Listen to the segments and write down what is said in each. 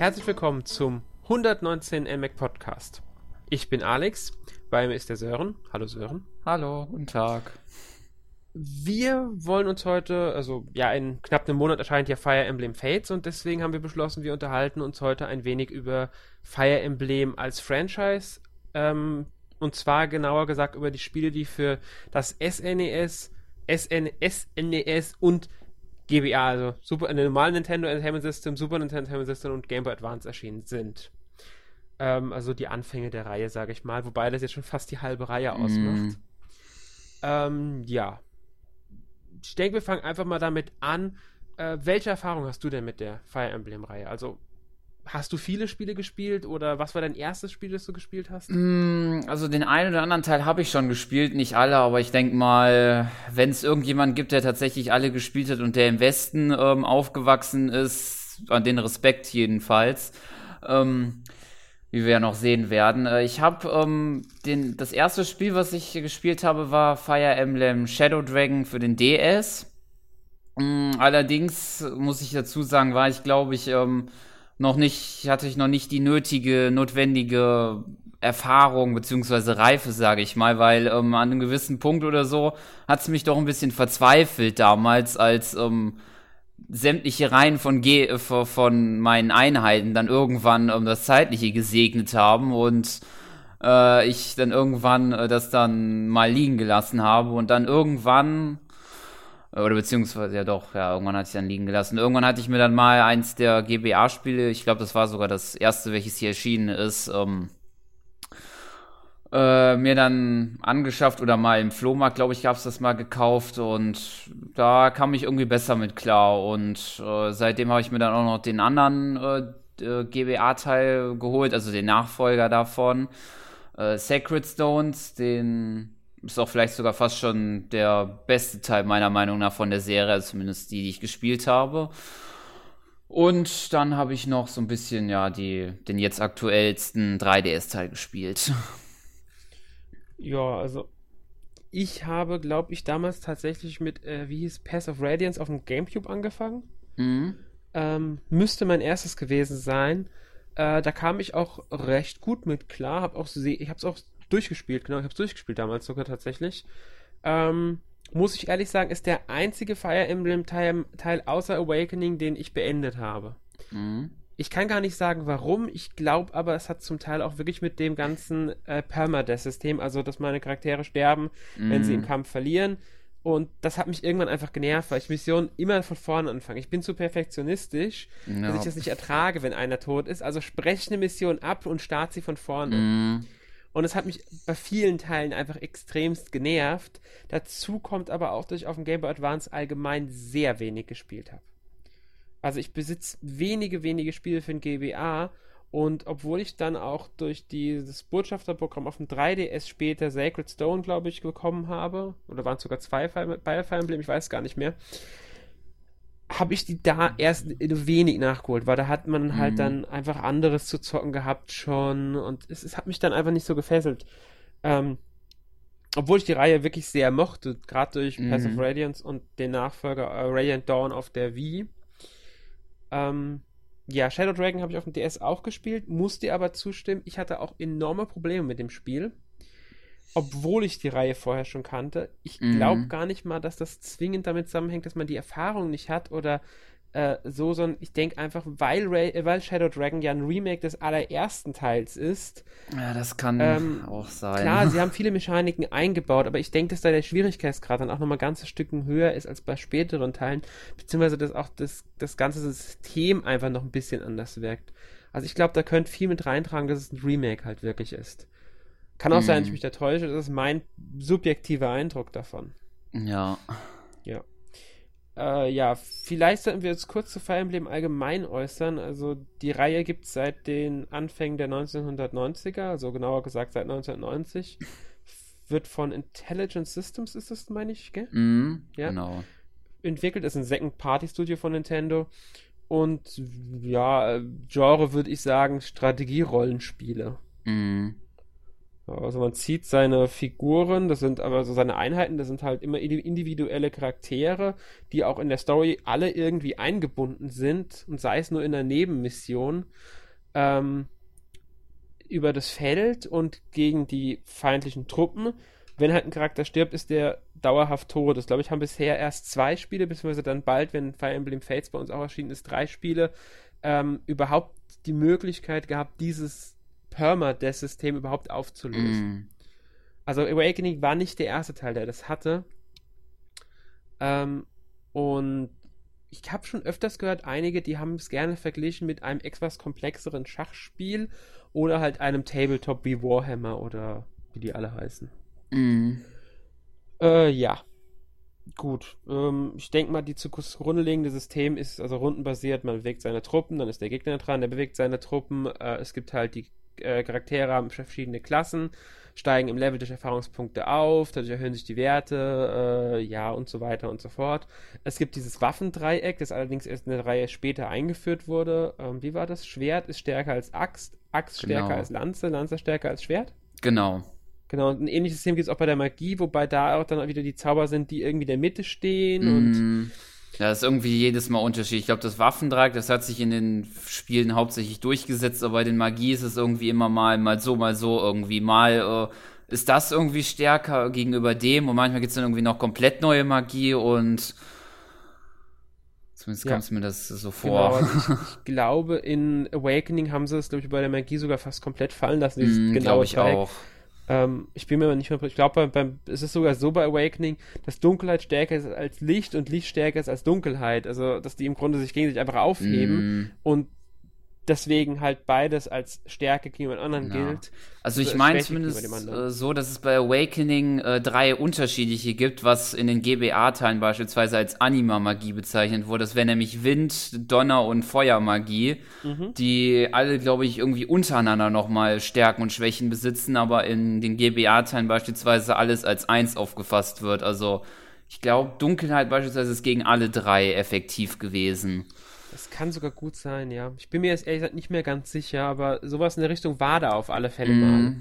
Herzlich willkommen zum 119 NMAC Podcast. Ich bin Alex, bei mir ist der Sören. Hallo Sören. Hallo, guten Tag. Wir wollen uns heute, also ja, in knapp einem Monat erscheint ja Fire Emblem Fates und deswegen haben wir beschlossen, wir unterhalten uns heute ein wenig über Fire Emblem als Franchise. Ähm, und zwar genauer gesagt über die Spiele, die für das SNES, SN, SNES und GBA, also Super, eine normale Nintendo Entertainment System, Super Nintendo Entertainment System und Game Boy Advance erschienen sind. Ähm, also die Anfänge der Reihe, sage ich mal, wobei das jetzt schon fast die halbe Reihe ausmacht. Mm. Ähm, ja. Ich denke, wir fangen einfach mal damit an. Äh, welche Erfahrung hast du denn mit der Fire Emblem-Reihe? Also Hast du viele Spiele gespielt oder was war dein erstes Spiel, das du gespielt hast? Mm, also den einen oder anderen Teil habe ich schon gespielt, nicht alle, aber ich denke mal, wenn es irgendjemand gibt, der tatsächlich alle gespielt hat und der im Westen ähm, aufgewachsen ist, an den Respekt jedenfalls, ähm, wie wir ja noch sehen werden. Äh, ich habe ähm, das erste Spiel, was ich gespielt habe, war Fire Emblem Shadow Dragon für den DS. Ähm, allerdings muss ich dazu sagen, war ich glaube ich ähm, noch nicht, hatte ich noch nicht die nötige, notwendige Erfahrung beziehungsweise Reife, sage ich mal, weil ähm, an einem gewissen Punkt oder so hat es mich doch ein bisschen verzweifelt damals, als ähm, sämtliche Reihen von, Ge äh, von meinen Einheiten dann irgendwann ähm, das Zeitliche gesegnet haben und äh, ich dann irgendwann äh, das dann mal liegen gelassen habe und dann irgendwann oder beziehungsweise, ja doch, ja, irgendwann hatte ich dann liegen gelassen. Irgendwann hatte ich mir dann mal eins der GBA-Spiele, ich glaube, das war sogar das erste, welches hier erschienen ist, ähm, äh, mir dann angeschafft oder mal im Flohmarkt, glaube ich, gab es das mal gekauft und da kam ich irgendwie besser mit klar. Und äh, seitdem habe ich mir dann auch noch den anderen äh, äh GBA-Teil geholt, also den Nachfolger davon. Äh, Sacred Stones, den ist auch vielleicht sogar fast schon der beste Teil meiner Meinung nach von der Serie, also zumindest die, die ich gespielt habe. Und dann habe ich noch so ein bisschen, ja, die, den jetzt aktuellsten 3DS-Teil gespielt. Ja, also ich habe, glaube ich, damals tatsächlich mit, äh, wie hieß Pass of Radiance auf dem Gamecube angefangen. Mhm. Ähm, müsste mein erstes gewesen sein. Äh, da kam ich auch recht gut mit klar. Hab auch ich habe es auch durchgespielt, genau, ich habe es durchgespielt damals sogar tatsächlich. Ähm, muss ich ehrlich sagen, ist der einzige Fire Emblem Teil, Teil außer Awakening, den ich beendet habe. Mhm. Ich kann gar nicht sagen, warum. Ich glaube aber, es hat zum Teil auch wirklich mit dem ganzen äh, Permadeath-System, also dass meine Charaktere sterben, mhm. wenn sie im mhm. Kampf verlieren. Und das hat mich irgendwann einfach genervt, weil ich Missionen immer von vorne anfange. Ich bin zu perfektionistisch, no. dass ich das nicht ertrage, wenn einer tot ist. Also spreche eine Mission ab und starte sie von vorne. Mm. Und es hat mich bei vielen Teilen einfach extremst genervt. Dazu kommt aber auch, dass ich auf dem Game Boy Advance allgemein sehr wenig gespielt habe. Also ich besitze wenige, wenige Spiele für den GBA und obwohl ich dann auch durch dieses Botschafterprogramm auf dem 3DS später Sacred Stone, glaube ich, bekommen habe, oder waren es sogar zwei Fire, Emblem, ich weiß gar nicht mehr, habe ich die da erst wenig nachgeholt, weil da hat man halt mhm. dann einfach anderes zu zocken gehabt schon und es, es hat mich dann einfach nicht so gefesselt. Ähm, obwohl ich die Reihe wirklich sehr mochte, gerade durch mhm. Pass of Radiance und den Nachfolger äh, Radiant Dawn auf der Wii. Ähm, ja, Shadow Dragon habe ich auf dem DS auch gespielt, musste aber zustimmen, ich hatte auch enorme Probleme mit dem Spiel obwohl ich die Reihe vorher schon kannte. Ich glaube mhm. gar nicht mal, dass das zwingend damit zusammenhängt, dass man die Erfahrung nicht hat oder äh, so, sondern ich denke einfach, weil, Ray, äh, weil Shadow Dragon ja ein Remake des allerersten Teils ist. Ja, das kann ähm, auch sein. Klar, sie haben viele Mechaniken eingebaut, aber ich denke, dass da der Schwierigkeitsgrad dann auch nochmal ganze Stücken höher ist als bei späteren Teilen, beziehungsweise dass auch das, das ganze System einfach noch ein bisschen anders wirkt. Also ich glaube, da könnte viel mit reintragen, dass es ein Remake halt wirklich ist. Kann auch mm. sein, dass ich mhm. mich da täusche. Das ist mein subjektiver Eindruck davon. Ja. Ja. Äh, ja, vielleicht sollten wir uns kurz zu Fire Emblem allgemein äußern. Also die Reihe gibt es seit den Anfängen der 1990er, also genauer gesagt seit 1990. Wird von Intelligent Systems, ist das, meine ich, gell? Mm, ja. Genau. Entwickelt ist ein Second-Party-Studio von Nintendo. Und ja, Genre würde ich sagen, Strategie-Rollenspiele. Mhm. Also man zieht seine Figuren, das sind aber so seine Einheiten, das sind halt immer individuelle Charaktere, die auch in der Story alle irgendwie eingebunden sind und sei es nur in einer Nebenmission ähm, über das Feld und gegen die feindlichen Truppen. Wenn halt ein Charakter stirbt, ist der dauerhaft tot. Das glaube ich haben bisher erst zwei Spiele, beziehungsweise dann bald, wenn Fire Emblem Fates bei uns auch erschienen ist, drei Spiele ähm, überhaupt die Möglichkeit gehabt, dieses Permadeath-System überhaupt aufzulösen. Mm. Also Awakening war nicht der erste Teil, der das hatte. Ähm, und ich habe schon öfters gehört, einige, die haben es gerne verglichen mit einem etwas komplexeren Schachspiel oder halt einem Tabletop wie Warhammer oder wie die alle heißen. Mm. Äh, ja. Gut, ähm, ich denke mal, die zugrunde liegende System ist also rundenbasiert. Man bewegt seine Truppen, dann ist der Gegner dran, der bewegt seine Truppen. Äh, es gibt halt die äh, Charaktere haben verschiedene Klassen, steigen im Level durch Erfahrungspunkte auf, dadurch erhöhen sich die Werte, äh, ja und so weiter und so fort. Es gibt dieses Waffendreieck, das allerdings erst eine Reihe später eingeführt wurde. Ähm, wie war das? Schwert ist stärker als Axt, Axt stärker genau. als Lanze, Lanze stärker als Schwert? Genau. Genau, und ein ähnliches System gibt es auch bei der Magie, wobei da auch dann wieder die Zauber sind, die irgendwie in der Mitte stehen mm. und ja, ist irgendwie jedes Mal Unterschied. Ich glaube, das Waffendrag, das hat sich in den Spielen hauptsächlich durchgesetzt, aber bei den Magie ist es irgendwie immer mal, mal so, mal so irgendwie. Mal äh, ist das irgendwie stärker gegenüber dem und manchmal gibt es dann irgendwie noch komplett neue Magie und zumindest ja. kommt es mir das so vor. Genau, also ich, ich, glaube, in Awakening haben sie es, glaube ich, bei der Magie sogar fast komplett fallen lassen. Mm, glaube ich Dreieck. auch. Ähm, ich bin mir aber nicht mehr. Ich glaube, beim, es ist sogar so bei Awakening, dass Dunkelheit stärker ist als Licht und Licht stärker ist als Dunkelheit. Also, dass die im Grunde sich gegenseitig einfach aufheben mm. und deswegen halt beides als Stärke gegenüber den anderen ja. gilt. Also ich meine zumindest äh, so, dass es bei Awakening äh, drei unterschiedliche gibt, was in den GBA-Teilen beispielsweise als Anima-Magie bezeichnet wurde. Das wäre nämlich Wind, Donner und Feuermagie, mhm. die alle, glaube ich, irgendwie untereinander nochmal Stärken und Schwächen besitzen, aber in den GBA-Teilen beispielsweise alles als eins aufgefasst wird. Also ich glaube, Dunkelheit beispielsweise ist gegen alle drei effektiv gewesen. Kann sogar gut sein, ja. Ich bin mir jetzt ehrlich gesagt nicht mehr ganz sicher, aber sowas in der Richtung war da auf alle Fälle mm. mal.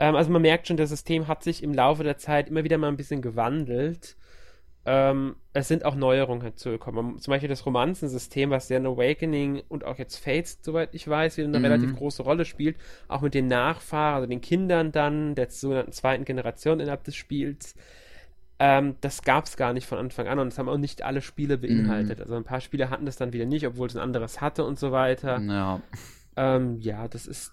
Ähm, also man merkt schon, das System hat sich im Laufe der Zeit immer wieder mal ein bisschen gewandelt. Ähm, es sind auch Neuerungen hinzugekommen. Zum Beispiel das Romanzensystem, was ja in Awakening und auch jetzt Fates, soweit ich weiß, wieder eine mhm. relativ große Rolle spielt. Auch mit den Nachfahren, also den Kindern dann der sogenannten zweiten Generation innerhalb des Spiels. Ähm, das gab es gar nicht von Anfang an und das haben auch nicht alle Spiele beinhaltet. Mhm. Also ein paar Spiele hatten das dann wieder nicht, obwohl es ein anderes hatte und so weiter. Ja, ähm, ja das ist.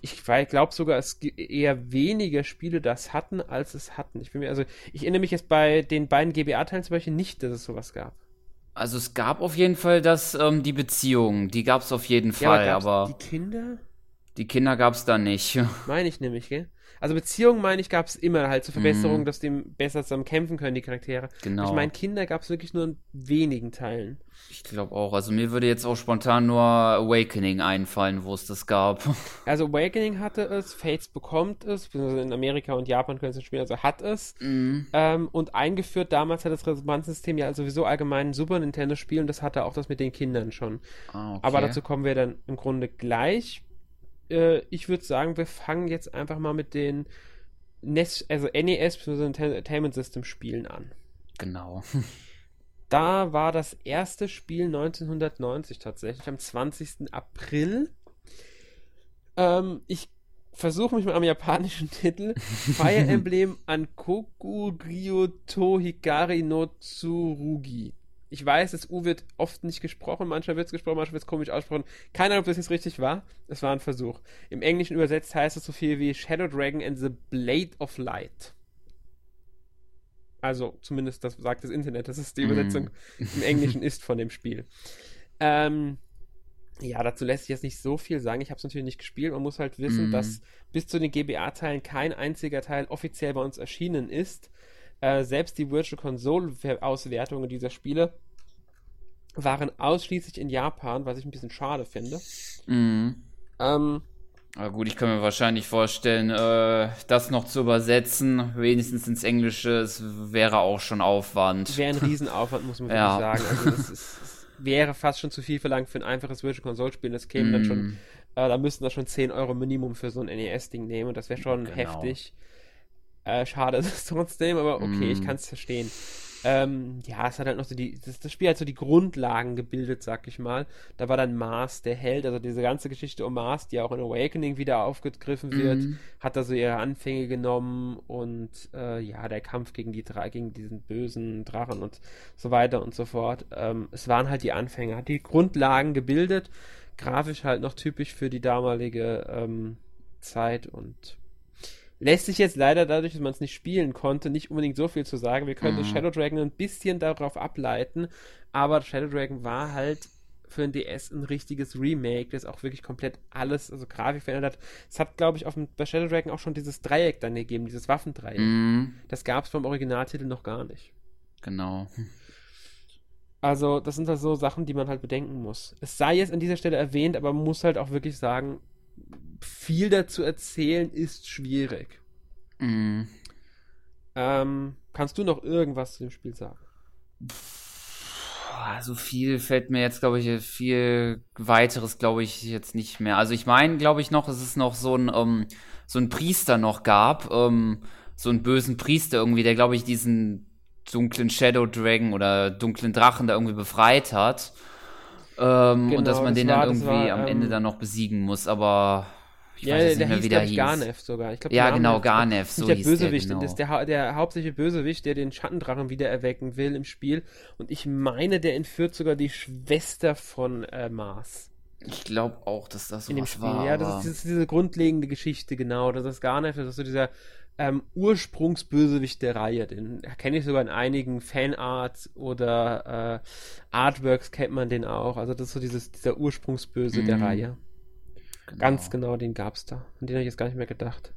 Ich glaube sogar, es eher weniger Spiele das hatten, als es hatten. Ich bin mir, also, ich erinnere mich jetzt bei den beiden GBA-Teilen zum Beispiel nicht, dass es sowas gab. Also es gab auf jeden Fall das, ähm, die Beziehung, die gab es auf jeden Fall, ja, aber. Die Kinder? Die Kinder gab es da nicht. Meine ich nämlich, gell? Also Beziehungen, meine ich, gab es immer halt zur Verbesserung, mm. dass die besser zusammen kämpfen können, die Charaktere. Genau. Ich meine, Kinder gab es wirklich nur in wenigen Teilen. Ich glaube auch. Also mir würde jetzt auch spontan nur Awakening einfallen, wo es das gab. Also Awakening hatte es, Fates bekommt es, beziehungsweise in Amerika und Japan können es spielen, also hat es. Mm. Ähm, und eingeführt damals hat das Resonanzsystem ja sowieso allgemein ein Super Nintendo-Spiel und das hatte auch das mit den Kindern schon. Ah, okay. Aber dazu kommen wir dann im Grunde gleich äh, ich würde sagen, wir fangen jetzt einfach mal mit den NES, also NES bzw. Entertainment System Spielen an. Genau. Da war das erste Spiel 1990 tatsächlich, am 20. April. Ähm, ich versuche mich mal am japanischen Titel. Fire Emblem Ankoku Ryoto Hikari no Tsurugi. Ich weiß, das U wird oft nicht gesprochen, manchmal wird es gesprochen, manchmal wird es komisch ausgesprochen. Keine Ahnung, ob das jetzt richtig war. Es war ein Versuch. Im Englischen übersetzt heißt es so viel wie Shadow Dragon and the Blade of Light. Also, zumindest das sagt das Internet. Das ist die Übersetzung mm. im Englischen ist von dem Spiel. Ähm, ja, dazu lässt sich jetzt nicht so viel sagen. Ich habe es natürlich nicht gespielt. Man muss halt wissen, mm. dass bis zu den GBA-Teilen kein einziger Teil offiziell bei uns erschienen ist. Äh, selbst die Virtual Console-Auswertungen dieser Spiele waren ausschließlich in Japan, was ich ein bisschen schade finde. Mhm. Ähm, aber gut, ich kann mir wahrscheinlich vorstellen, äh, das noch zu übersetzen, wenigstens ins Englische, es wäre auch schon Aufwand. Wäre ein Riesenaufwand, muss man ja. wirklich sagen. Also das ist, wäre fast schon zu viel verlangt für ein einfaches Virtual Console Spiel. Das käme mm. dann schon, mhm. äh, da müssten wir schon 10 Euro Minimum für so ein NES-Ding nehmen und das wäre schon genau. heftig. Äh, schade ist es trotzdem, aber okay, mm. ich mhm. kann es verstehen. Ähm, ja, es hat halt noch so die, das, das, Spiel hat so die Grundlagen gebildet, sag ich mal. Da war dann Mars der Held, also diese ganze Geschichte um Mars, die auch in Awakening wieder aufgegriffen wird, mhm. hat da so ihre Anfänge genommen und äh, ja, der Kampf gegen die gegen diesen bösen Drachen und so weiter und so fort. Ähm, es waren halt die Anfänge, hat die Grundlagen gebildet, grafisch halt noch typisch für die damalige ähm, Zeit und lässt sich jetzt leider dadurch, dass man es nicht spielen konnte, nicht unbedingt so viel zu sagen. Wir können mhm. Shadow Dragon ein bisschen darauf ableiten, aber Shadow Dragon war halt für ein DS ein richtiges Remake, das auch wirklich komplett alles, also Grafik verändert hat. Es hat, glaube ich, auf dem, bei Shadow Dragon auch schon dieses Dreieck dann gegeben, dieses Waffendreieck. Mhm. Das gab es beim Originaltitel noch gar nicht. Genau. Also, das sind halt so Sachen, die man halt bedenken muss. Es sei jetzt an dieser Stelle erwähnt, aber man muss halt auch wirklich sagen, viel dazu erzählen ist schwierig. Mm. Ähm, kannst du noch irgendwas zu dem Spiel sagen? so viel fällt mir jetzt, glaube ich, viel weiteres, glaube ich, jetzt nicht mehr. Also ich meine, glaube ich noch, dass es noch so ein, um, so ein Priester noch gab, um, so einen bösen Priester irgendwie, der, glaube ich, diesen dunklen Shadow Dragon oder dunklen Drachen da irgendwie befreit hat. Ähm, genau, und dass man den war, dann irgendwie war, am Ende ähm, dann noch besiegen muss, aber ich ja, weiß der nicht mehr, hieß, wie Garnef sogar. Ich glaub, ja, genau, Garnef, so der Bösewicht, der, genau. Das ist der, der hauptsächliche Bösewicht, der den Schattendrachen wieder erwecken will im Spiel. Und ich meine, der entführt sogar die Schwester von äh, Mars. Ich glaube auch, dass das so In dem Spiel, war, ja, das ist, das ist, diese grundlegende Geschichte, genau. Das ist Garnef, das ist so dieser ähm, Ursprungsbösewicht der Reihe. Den kenne ich sogar in einigen Fanarts oder äh, Artworks kennt man den auch. Also das ist so dieses, dieser Ursprungsböse mhm. der Reihe. Genau. Ganz genau, den gab es da. An den habe ich jetzt gar nicht mehr gedacht.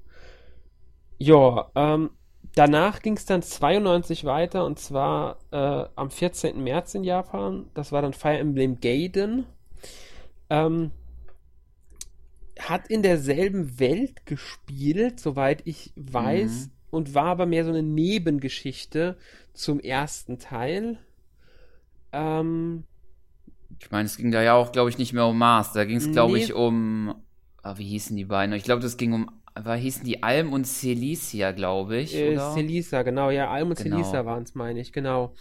Ja, ähm, danach ging es dann 92 weiter und zwar äh, am 14. März in Japan. Das war dann Fire Emblem Gaiden. Ähm, hat in derselben Welt gespielt, soweit ich weiß, mhm. und war aber mehr so eine Nebengeschichte zum ersten Teil. Ähm, ich meine, es ging da ja auch, glaube ich, nicht mehr um Mars. Da ging es, glaube nee. ich, um. Ah, wie hießen die beiden? Ich glaube, das ging um. War, hießen die Alm und Celicia, glaube ich. Äh, Celicia, genau, ja, Alm und genau. Celicia waren es, meine ich, genau.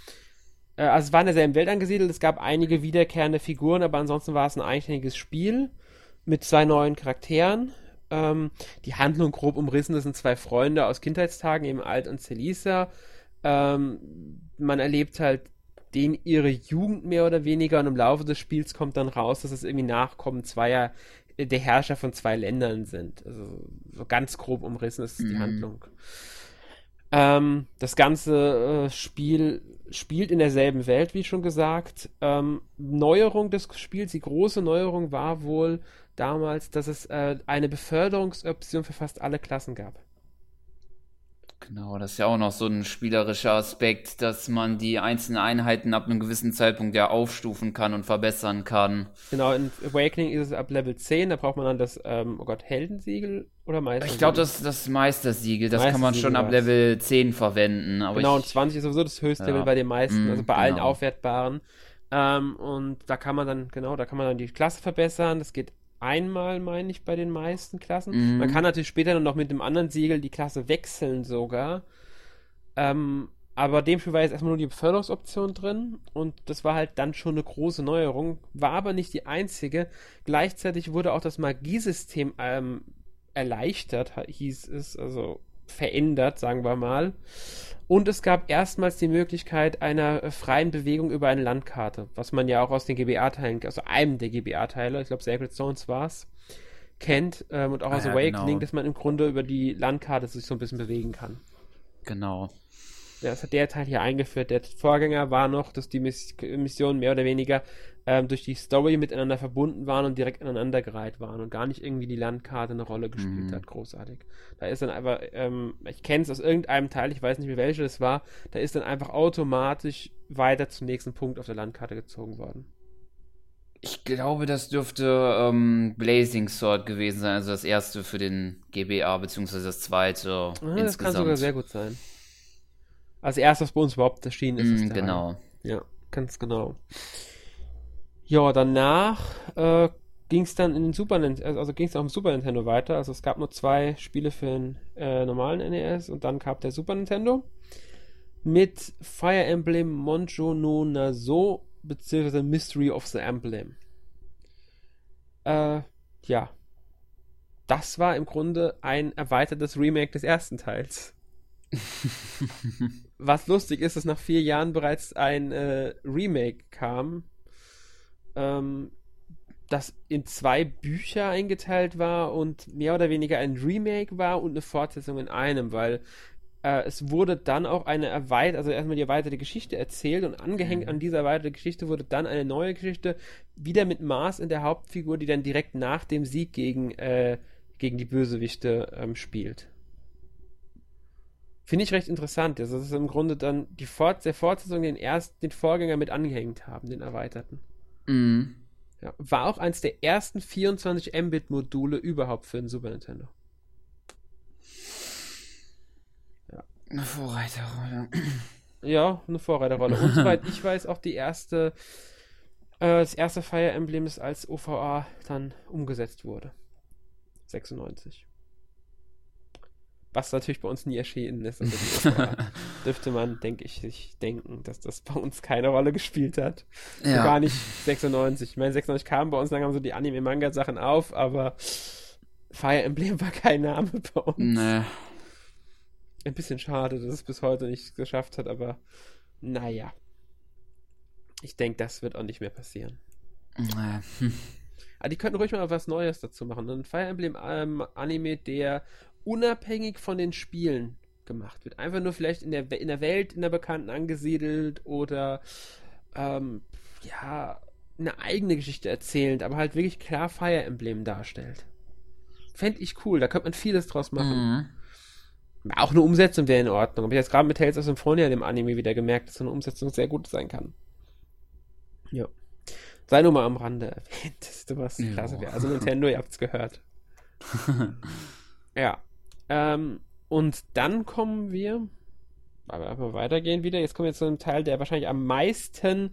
Äh, also es war in derselben Welt angesiedelt, es gab einige wiederkehrende Figuren, aber ansonsten war es ein eigenständiges Spiel mit zwei neuen Charakteren. Ähm, die Handlung grob umrissen, das sind zwei Freunde aus Kindheitstagen, eben Alt und Celisa. Ähm, man erlebt halt denen ihre Jugend mehr oder weniger und im Laufe des Spiels kommt dann raus, dass es irgendwie Nachkommen zweier äh, der Herrscher von zwei Ländern sind. Also so ganz grob umrissen ist mhm. die Handlung. Ähm, das ganze äh, Spiel spielt in derselben Welt, wie schon gesagt. Ähm, Neuerung des Spiels, die große Neuerung war wohl damals, dass es äh, eine Beförderungsoption für fast alle Klassen gab. Genau, das ist ja auch noch so ein spielerischer Aspekt, dass man die einzelnen Einheiten ab einem gewissen Zeitpunkt ja aufstufen kann und verbessern kann. Genau, in Awakening ist es ab Level 10, da braucht man dann das, ähm, oh Gott, Heldensiegel oder Meistersiegel? Ich glaube, das ist das Meistersiegel, das Meistersiegel kann man schon ab Level 10 verwenden. genau, und 20 ist sowieso das höchste ja. Level bei den meisten, mm, also bei genau. allen aufwertbaren. Ähm, und da kann man dann, genau, da kann man dann die Klasse verbessern, das geht einmal, meine ich, bei den meisten Klassen. Mhm. Man kann natürlich später noch mit dem anderen Siegel die Klasse wechseln sogar. Ähm, aber dem Spiel war jetzt erstmal nur die Beförderungsoption drin und das war halt dann schon eine große Neuerung, war aber nicht die einzige. Gleichzeitig wurde auch das Magiesystem ähm, erleichtert, hieß es, also verändert, sagen wir mal. Und es gab erstmals die Möglichkeit einer äh, freien Bewegung über eine Landkarte, was man ja auch aus den GBA-Teilen, also einem der GBA-Teile, ich glaube Sacred Stones war es, kennt ähm, und auch ah, aus ja, Awakening, genau. dass man im Grunde über die Landkarte sich so ein bisschen bewegen kann. Genau. Ja, das hat der Teil hier eingeführt. Der Vorgänger war noch, dass die Miss Missionen mehr oder weniger ähm, durch die Story miteinander verbunden waren und direkt aneinandergereiht waren und gar nicht irgendwie die Landkarte eine Rolle gespielt mhm. hat. Großartig. Da ist dann einfach, ähm, ich kenne es aus irgendeinem Teil, ich weiß nicht mehr welcher das war, da ist dann einfach automatisch weiter zum nächsten Punkt auf der Landkarte gezogen worden. Ich glaube, das dürfte ähm, Blazing Sword gewesen sein, also das erste für den GBA, beziehungsweise das zweite. Ah, das kann sogar sehr gut sein. Als erstes bei uns überhaupt erschienen ist. Mm, genau. Ja, ganz genau. Ja, danach äh, ging es dann in den Super Nintendo, also ging es auch im Super Nintendo weiter. Also es gab nur zwei Spiele für den äh, normalen NES und dann kam der Super Nintendo mit Fire Emblem Monjo no Naso beziehungsweise Mystery of the Emblem. Äh, ja. Das war im Grunde ein erweitertes Remake des ersten Teils. Was lustig ist, dass nach vier Jahren bereits ein äh, Remake kam, ähm, das in zwei Bücher eingeteilt war und mehr oder weniger ein Remake war und eine Fortsetzung in einem, weil äh, es wurde dann auch eine erweiterte, also erstmal die erweiterte Geschichte erzählt und angehängt mhm. an dieser erweiterte Geschichte wurde dann eine neue Geschichte, wieder mit Mars in der Hauptfigur, die dann direkt nach dem Sieg gegen, äh, gegen die Bösewichte ähm, spielt. Finde ich recht interessant. Also, das ist im Grunde dann die Fort der Fortsetzung den ersten, den Vorgänger mit angehängt haben, den erweiterten. Mhm. Ja, war auch eins der ersten 24 Mbit-Module überhaupt für den Super Nintendo. Ja. Eine Vorreiterrolle. Ja, eine Vorreiterrolle. Und soweit ich weiß, auch die erste, äh, das erste Fire Emblem ist als OVA dann umgesetzt wurde. 96. Was natürlich bei uns nie erschienen ist. Dürfte man, denke ich, sich denken, dass das bei uns keine Rolle gespielt hat. Ja. Gar nicht 96. Ich meine, 96 kamen bei uns langsam so die Anime-Manga-Sachen auf, aber Fire Emblem war kein Name bei uns. Nee. Ein bisschen schade, dass es bis heute nicht geschafft hat, aber naja. Ich denke, das wird auch nicht mehr passieren. Nee. Aber die könnten ruhig mal was Neues dazu machen. Ein Fire Emblem ähm, Anime, der unabhängig von den Spielen gemacht wird. Einfach nur vielleicht in der, in der Welt, in der Bekannten angesiedelt oder ähm, ja, eine eigene Geschichte erzählend, aber halt wirklich klar Fire Emblem darstellt. Fände ich cool, da könnte man vieles draus machen. Mhm. Auch eine Umsetzung wäre in Ordnung. Habe ich jetzt gerade mit Tales of Symphonia, dem Anime, wieder gemerkt, dass so eine Umsetzung sehr gut sein kann. Ja. Sei nur mal am Rande erwähnt, was klasse wäre. Also Nintendo, ihr habt es gehört. ja. Ähm, und dann kommen wir, aber wir weitergehen wieder. Jetzt kommen wir zu einem Teil, der wahrscheinlich am meisten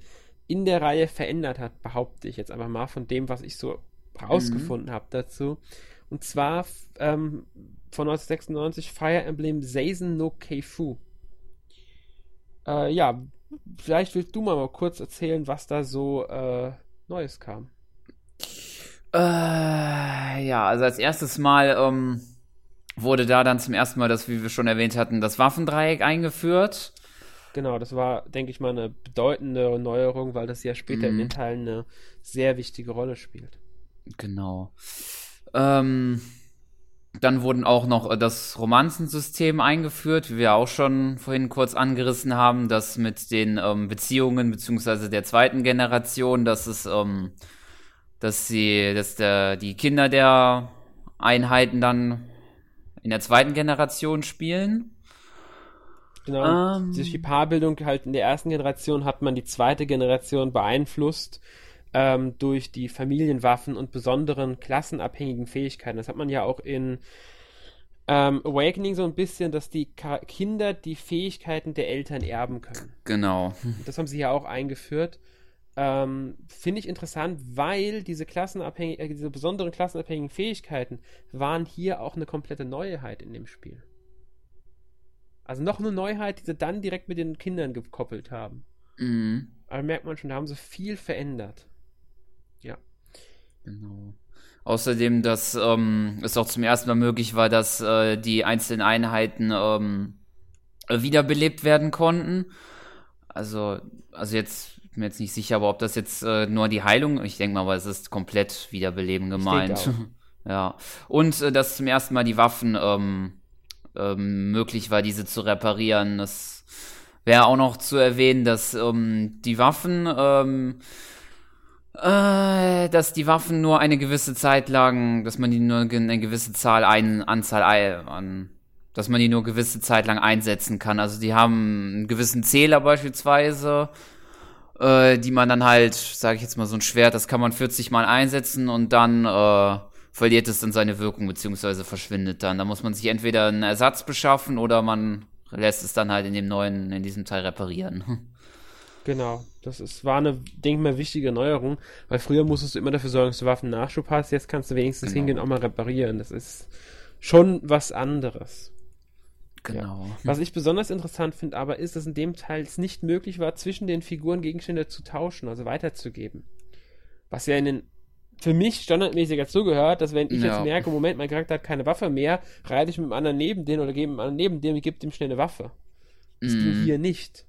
in der Reihe verändert hat, behaupte ich jetzt einfach mal von dem, was ich so rausgefunden mhm. habe dazu. Und zwar ähm, von 1996 Fire Emblem Seisen no Keifu. Äh, ja, vielleicht willst du mal, mal kurz erzählen, was da so äh, Neues kam. Äh, ja, also als erstes Mal ähm, wurde da dann zum ersten Mal das, wie wir schon erwähnt hatten, das Waffendreieck eingeführt. Genau, das war, denke ich mal, eine bedeutende Neuerung, weil das ja später mhm. in den Teilen eine sehr wichtige Rolle spielt. Genau. Ähm, dann wurden auch noch das Romanzensystem eingeführt, wie wir auch schon vorhin kurz angerissen haben, das mit den ähm, Beziehungen beziehungsweise der zweiten Generation, dass es, ähm, dass sie, dass der, die Kinder der Einheiten dann in der zweiten Generation spielen. Genau. Um, durch die Paarbildung halt in der ersten Generation hat man die zweite Generation beeinflusst ähm, durch die Familienwaffen und besonderen klassenabhängigen Fähigkeiten. Das hat man ja auch in ähm, Awakening so ein bisschen, dass die Ka Kinder die Fähigkeiten der Eltern erben können. Genau. Das haben sie ja auch eingeführt. Ähm, Finde ich interessant, weil diese klassenabhängigen, äh, diese besonderen klassenabhängigen Fähigkeiten waren hier auch eine komplette Neuheit in dem Spiel. Also noch eine Neuheit, die sie dann direkt mit den Kindern gekoppelt haben. Mhm. Aber merkt man schon, da haben sie viel verändert. Ja. Genau. Außerdem, dass ähm, es auch zum ersten Mal möglich war, dass äh, die einzelnen Einheiten ähm, wiederbelebt werden konnten. Also, also jetzt bin mir jetzt nicht sicher, aber ob das jetzt äh, nur die Heilung, ich denke mal, aber es ist komplett Wiederbeleben gemeint. ja. Und äh, dass zum ersten Mal die Waffen ähm, ähm, möglich war, diese zu reparieren. Das wäre auch noch zu erwähnen, dass ähm, die Waffen, ähm, äh, dass die Waffen nur eine gewisse Zeit lang, dass man die nur eine gewisse Zahl, eine Anzahl an dass man die nur gewisse Zeit lang einsetzen kann. Also die haben einen gewissen Zähler beispielsweise äh, die man dann halt, sage ich jetzt mal, so ein Schwert, das kann man 40 Mal einsetzen und dann äh, verliert es dann seine Wirkung beziehungsweise verschwindet dann. Da muss man sich entweder einen Ersatz beschaffen oder man lässt es dann halt in dem neuen, in diesem Teil reparieren. Genau. Das ist, war eine, denke ich mal, wichtige Neuerung, weil früher musstest du immer dafür sorgen, dass du Waffennachschub hast, jetzt kannst du wenigstens genau. hingehen und auch mal reparieren. Das ist schon was anderes. Genau. Ja. Was ich besonders interessant finde, aber ist, dass in dem Teil es nicht möglich war, zwischen den Figuren Gegenstände zu tauschen, also weiterzugeben. Was ja in den für mich standardmäßig dazugehört, dass wenn ich ja. jetzt merke, Moment, mein Charakter hat keine Waffe mehr, reite ich mit dem anderen neben den oder gebe dem anderen neben dem und gebe dem schnell eine Waffe. Das mm. ging hier nicht.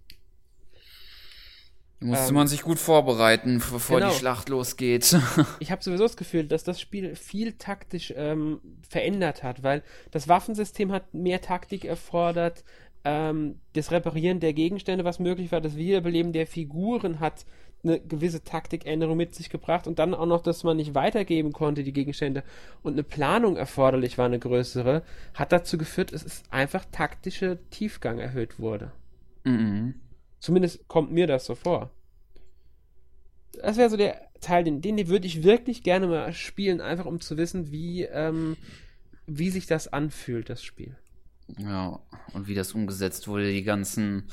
Musste ähm, man sich gut vorbereiten, bevor genau. die Schlacht losgeht. ich habe sowieso das Gefühl, dass das Spiel viel taktisch ähm, verändert hat, weil das Waffensystem hat mehr Taktik erfordert. Ähm, das Reparieren der Gegenstände, was möglich war, das Wiederbeleben der Figuren hat eine gewisse Taktikänderung mit sich gebracht und dann auch noch, dass man nicht weitergeben konnte, die Gegenstände und eine Planung erforderlich war, eine größere, hat dazu geführt, dass es einfach taktische Tiefgang erhöht wurde. Mhm. Zumindest kommt mir das so vor. Das wäre so der Teil, den, den würde ich wirklich gerne mal spielen, einfach um zu wissen, wie, ähm, wie sich das anfühlt, das Spiel. Ja, und wie das umgesetzt wurde, die ganzen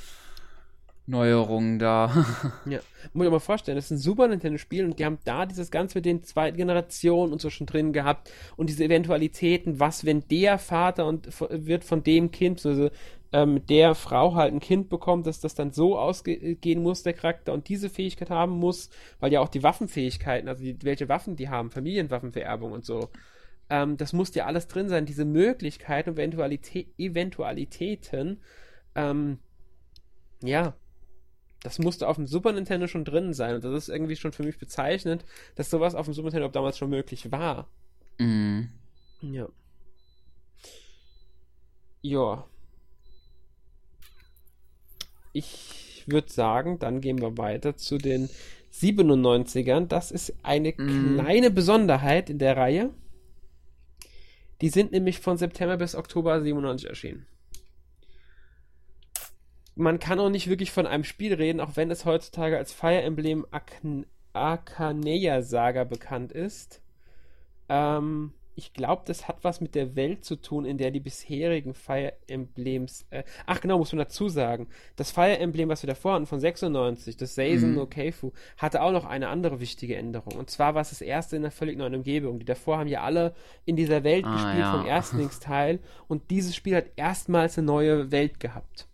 Neuerungen da. ja, muss ich mir mal vorstellen, das ist ein Super Nintendo-Spiel und die haben da dieses Ganze mit den zweiten Generationen und so schon drin gehabt und diese Eventualitäten, was, wenn der Vater und wird von dem Kind, also ähm, der Frau halt ein Kind bekommt, dass das dann so ausgehen muss, der Charakter, und diese Fähigkeit haben muss, weil ja auch die Waffenfähigkeiten, also die, welche Waffen die haben, Familienwaffenvererbung und so, ähm, das muss ja alles drin sein, diese Möglichkeiten und Eventualität, Eventualitäten, ähm, ja, das musste auf dem Super Nintendo schon drin sein. Und das ist irgendwie schon für mich bezeichnend, dass sowas auf dem Super Nintendo damals schon möglich war. Mhm. Ja. Ja. Ich würde sagen, dann gehen wir weiter zu den 97ern. Das ist eine mhm. kleine Besonderheit in der Reihe. Die sind nämlich von September bis Oktober 97 erschienen man kann auch nicht wirklich von einem Spiel reden, auch wenn es heutzutage als Fire Emblem Arcaneia Saga bekannt ist. Ähm, ich glaube, das hat was mit der Welt zu tun, in der die bisherigen Fire Emblems. Äh, ach genau, muss man dazu sagen. Das Fire Emblem, was wir davor hatten, von 96, das Seisen mhm. no Keifu, hatte auch noch eine andere wichtige Änderung. Und zwar war es das erste in einer völlig neuen Umgebung. Die davor haben ja alle in dieser Welt ah, gespielt ja. vom Erstlingsteil. Und dieses Spiel hat erstmals eine neue Welt gehabt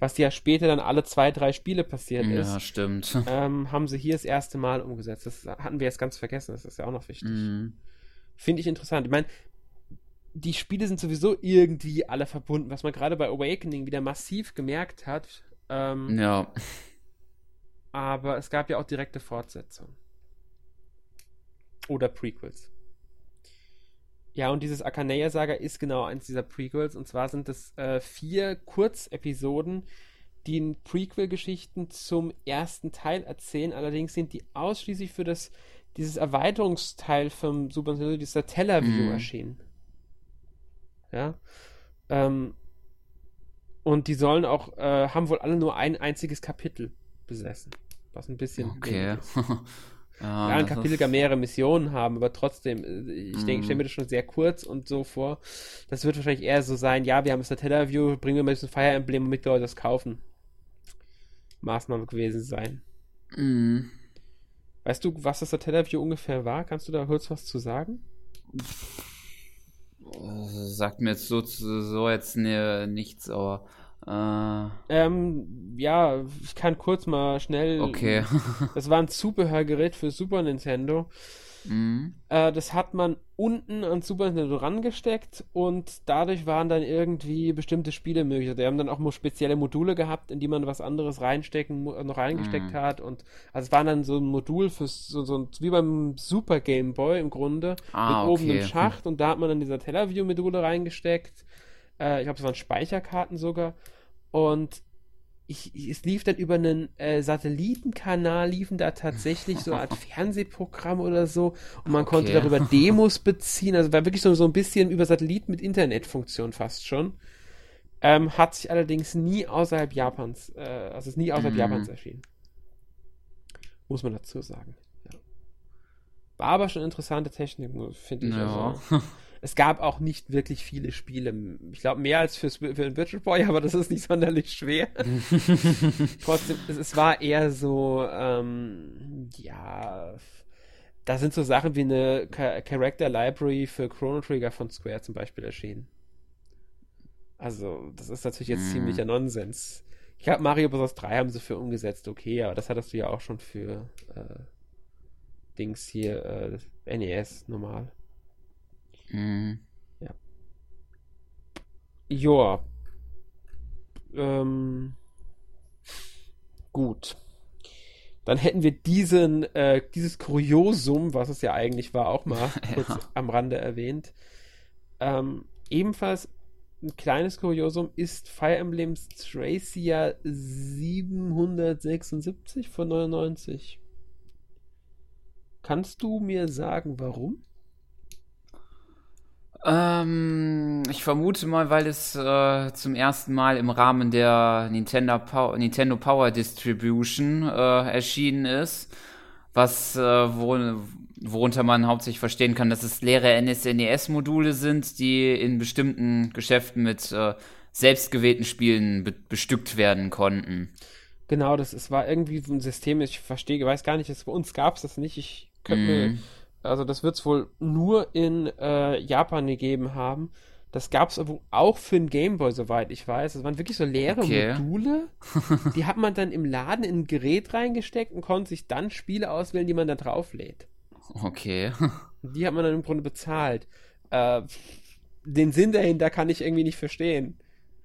was ja später dann alle zwei, drei Spiele passiert ja, ist. Ja, stimmt. Ähm, haben sie hier das erste Mal umgesetzt. Das hatten wir jetzt ganz vergessen, das ist ja auch noch wichtig. Mhm. Finde ich interessant. Ich meine, die Spiele sind sowieso irgendwie alle verbunden, was man gerade bei Awakening wieder massiv gemerkt hat. Ähm, ja. Aber es gab ja auch direkte Fortsetzungen. Oder Prequels. Ja, und dieses Akaneia-Saga ist genau eins dieser Prequels. Und zwar sind es äh, vier Kurzepisoden, die in Prequel-Geschichten zum ersten Teil erzählen. Allerdings sind die ausschließlich für das, dieses Erweiterungsteil vom Super Nintendo, dieser Tellerview, mm. erschienen. Ja. Ähm, und die sollen auch, äh, haben wohl alle nur ein einziges Kapitel besessen. Was ein bisschen. Okay. Ja, ja ein Kapitel kann mehrere Missionen haben, aber trotzdem, äh, ich denke, ich stelle mir das schon sehr kurz und so vor. Das wird wahrscheinlich eher so sein, ja, wir haben das Tellerview, bringen wir mal ein bisschen Fire Emblem mit, Leute das kaufen. Maßnahme gewesen sein. Mhm. Weißt du, was das Tellerview ungefähr war? Kannst du da kurz was zu sagen? Sagt mir jetzt so, so jetzt ne, nichts, aber äh. Ähm, ja, ich kann kurz mal schnell. Okay. das war ein Zubehörgerät für Super Nintendo. Mhm. Äh, das hat man unten an Super Nintendo rangesteckt und dadurch waren dann irgendwie bestimmte Spiele möglich. Die haben dann auch mal spezielle Module gehabt, in die man was anderes reinstecken, noch reingesteckt mhm. hat. Und also es war dann so ein Modul für so, so wie beim Super Game Boy im Grunde, ah, mit oben einem Schacht und da hat man dann dieser Tellerview-Module reingesteckt. Äh, ich glaube, es waren Speicherkarten sogar. Und ich, es lief dann über einen äh, Satellitenkanal, liefen da tatsächlich so eine Art Fernsehprogramm oder so und man okay. konnte darüber Demos beziehen, also war wirklich so, so ein bisschen über Satellit mit Internetfunktion fast schon. Ähm, hat sich allerdings nie außerhalb Japans, äh, also ist nie außerhalb mm. Japans erschienen. Muss man dazu sagen. Ja. War aber schon interessante Technik, finde ich. Ja. Also. Es gab auch nicht wirklich viele Spiele. Ich glaube, mehr als fürs, für den Virtual Boy, aber das ist nicht sonderlich schwer. Trotzdem, es, es, war eher so, ähm, ja, da sind so Sachen wie eine Character Library für Chrono Trigger von Square zum Beispiel erschienen. Also, das ist natürlich jetzt mm. ziemlicher Nonsens. Ich glaube, Mario Bros. 3 haben sie für umgesetzt, okay, aber das hattest du ja auch schon für äh, Dings hier, äh, NES normal. Mm. Ja. Joa. Ähm, gut. Dann hätten wir diesen, äh, dieses Kuriosum, was es ja eigentlich war, auch mal kurz am Rande erwähnt. Ähm, ebenfalls ein kleines Kuriosum ist Fire Emblem Tracia 776 von 99. Kannst du mir sagen, warum? Ähm, ich vermute mal, weil es äh, zum ersten Mal im Rahmen der Nintendo, Power, Nintendo Power Distribution äh, erschienen ist, was äh, wo, worunter man hauptsächlich verstehen kann, dass es leere NSNES-Module sind, die in bestimmten Geschäften mit äh, selbstgewählten Spielen be bestückt werden konnten. Genau, das es war irgendwie so ein System, ich verstehe, weiß gar nicht, es, bei uns gab es das nicht. Ich könnte mm. mir, also das wird es wohl nur in äh, Japan gegeben haben. Das gab es auch für den Gameboy, soweit ich weiß. Das waren wirklich so leere okay. Module. die hat man dann im Laden in ein Gerät reingesteckt und konnte sich dann Spiele auswählen, die man da drauflädt. Okay. Die hat man dann im Grunde bezahlt. Äh, den Sinn dahinter kann ich irgendwie nicht verstehen.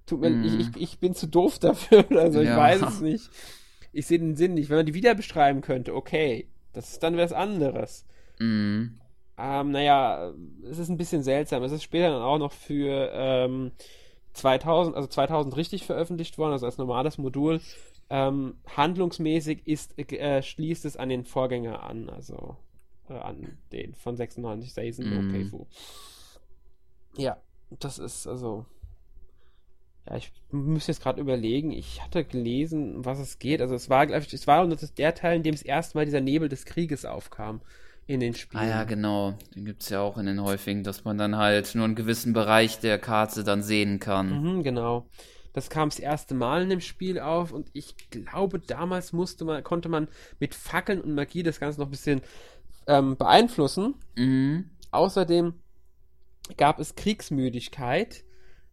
Tut mir, mm. ich, ich, ich, bin zu doof dafür, also ich ja. weiß es nicht. Ich sehe den Sinn nicht. Wenn man die wieder beschreiben könnte, okay, das ist dann was anderes. Mm. Ähm, naja, es ist ein bisschen seltsam. Es ist später dann auch noch für ähm, 2000, also 2000 richtig veröffentlicht worden, also als normales Modul. Ähm, handlungsmäßig ist, äh, schließt es an den Vorgänger an, also äh, an den von 96 Season mm. okay Fu. Ja, das ist also. Ja, ich muss jetzt gerade überlegen. Ich hatte gelesen, was es geht. Also es war, glaube ich, es war der Teil, in dem es erstmal dieser Nebel des Krieges aufkam in den Spielen. Ah ja, genau. Den gibt es ja auch in den häufigen, dass man dann halt nur einen gewissen Bereich der Karte dann sehen kann. Mhm, genau. Das kam das erste Mal in dem Spiel auf und ich glaube, damals musste man, konnte man mit Fackeln und Magie das Ganze noch ein bisschen ähm, beeinflussen. Mhm. Außerdem gab es Kriegsmüdigkeit,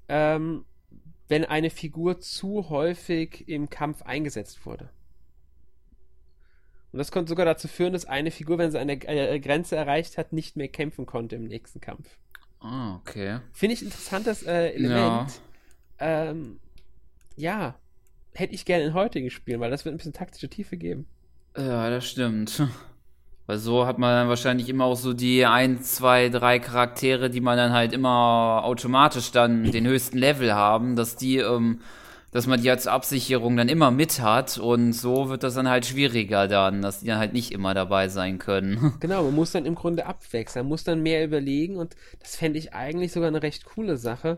ähm, wenn eine Figur zu häufig im Kampf eingesetzt wurde. Und das konnte sogar dazu führen, dass eine Figur, wenn sie eine, eine Grenze erreicht hat, nicht mehr kämpfen konnte im nächsten Kampf. Ah, okay. Finde ich interessantes äh, Element. Ja. Ähm, ja, hätte ich gerne in heutigen Spielen, weil das wird ein bisschen taktische Tiefe geben. Ja, das stimmt. Weil so hat man dann wahrscheinlich immer auch so die ein, zwei, drei Charaktere, die man dann halt immer automatisch dann den höchsten Level haben, dass die, ähm, dass man die als Absicherung dann immer mit hat und so wird das dann halt schwieriger dann, dass die dann halt nicht immer dabei sein können. Genau, man muss dann im Grunde abwechseln, man muss dann mehr überlegen und das fände ich eigentlich sogar eine recht coole Sache.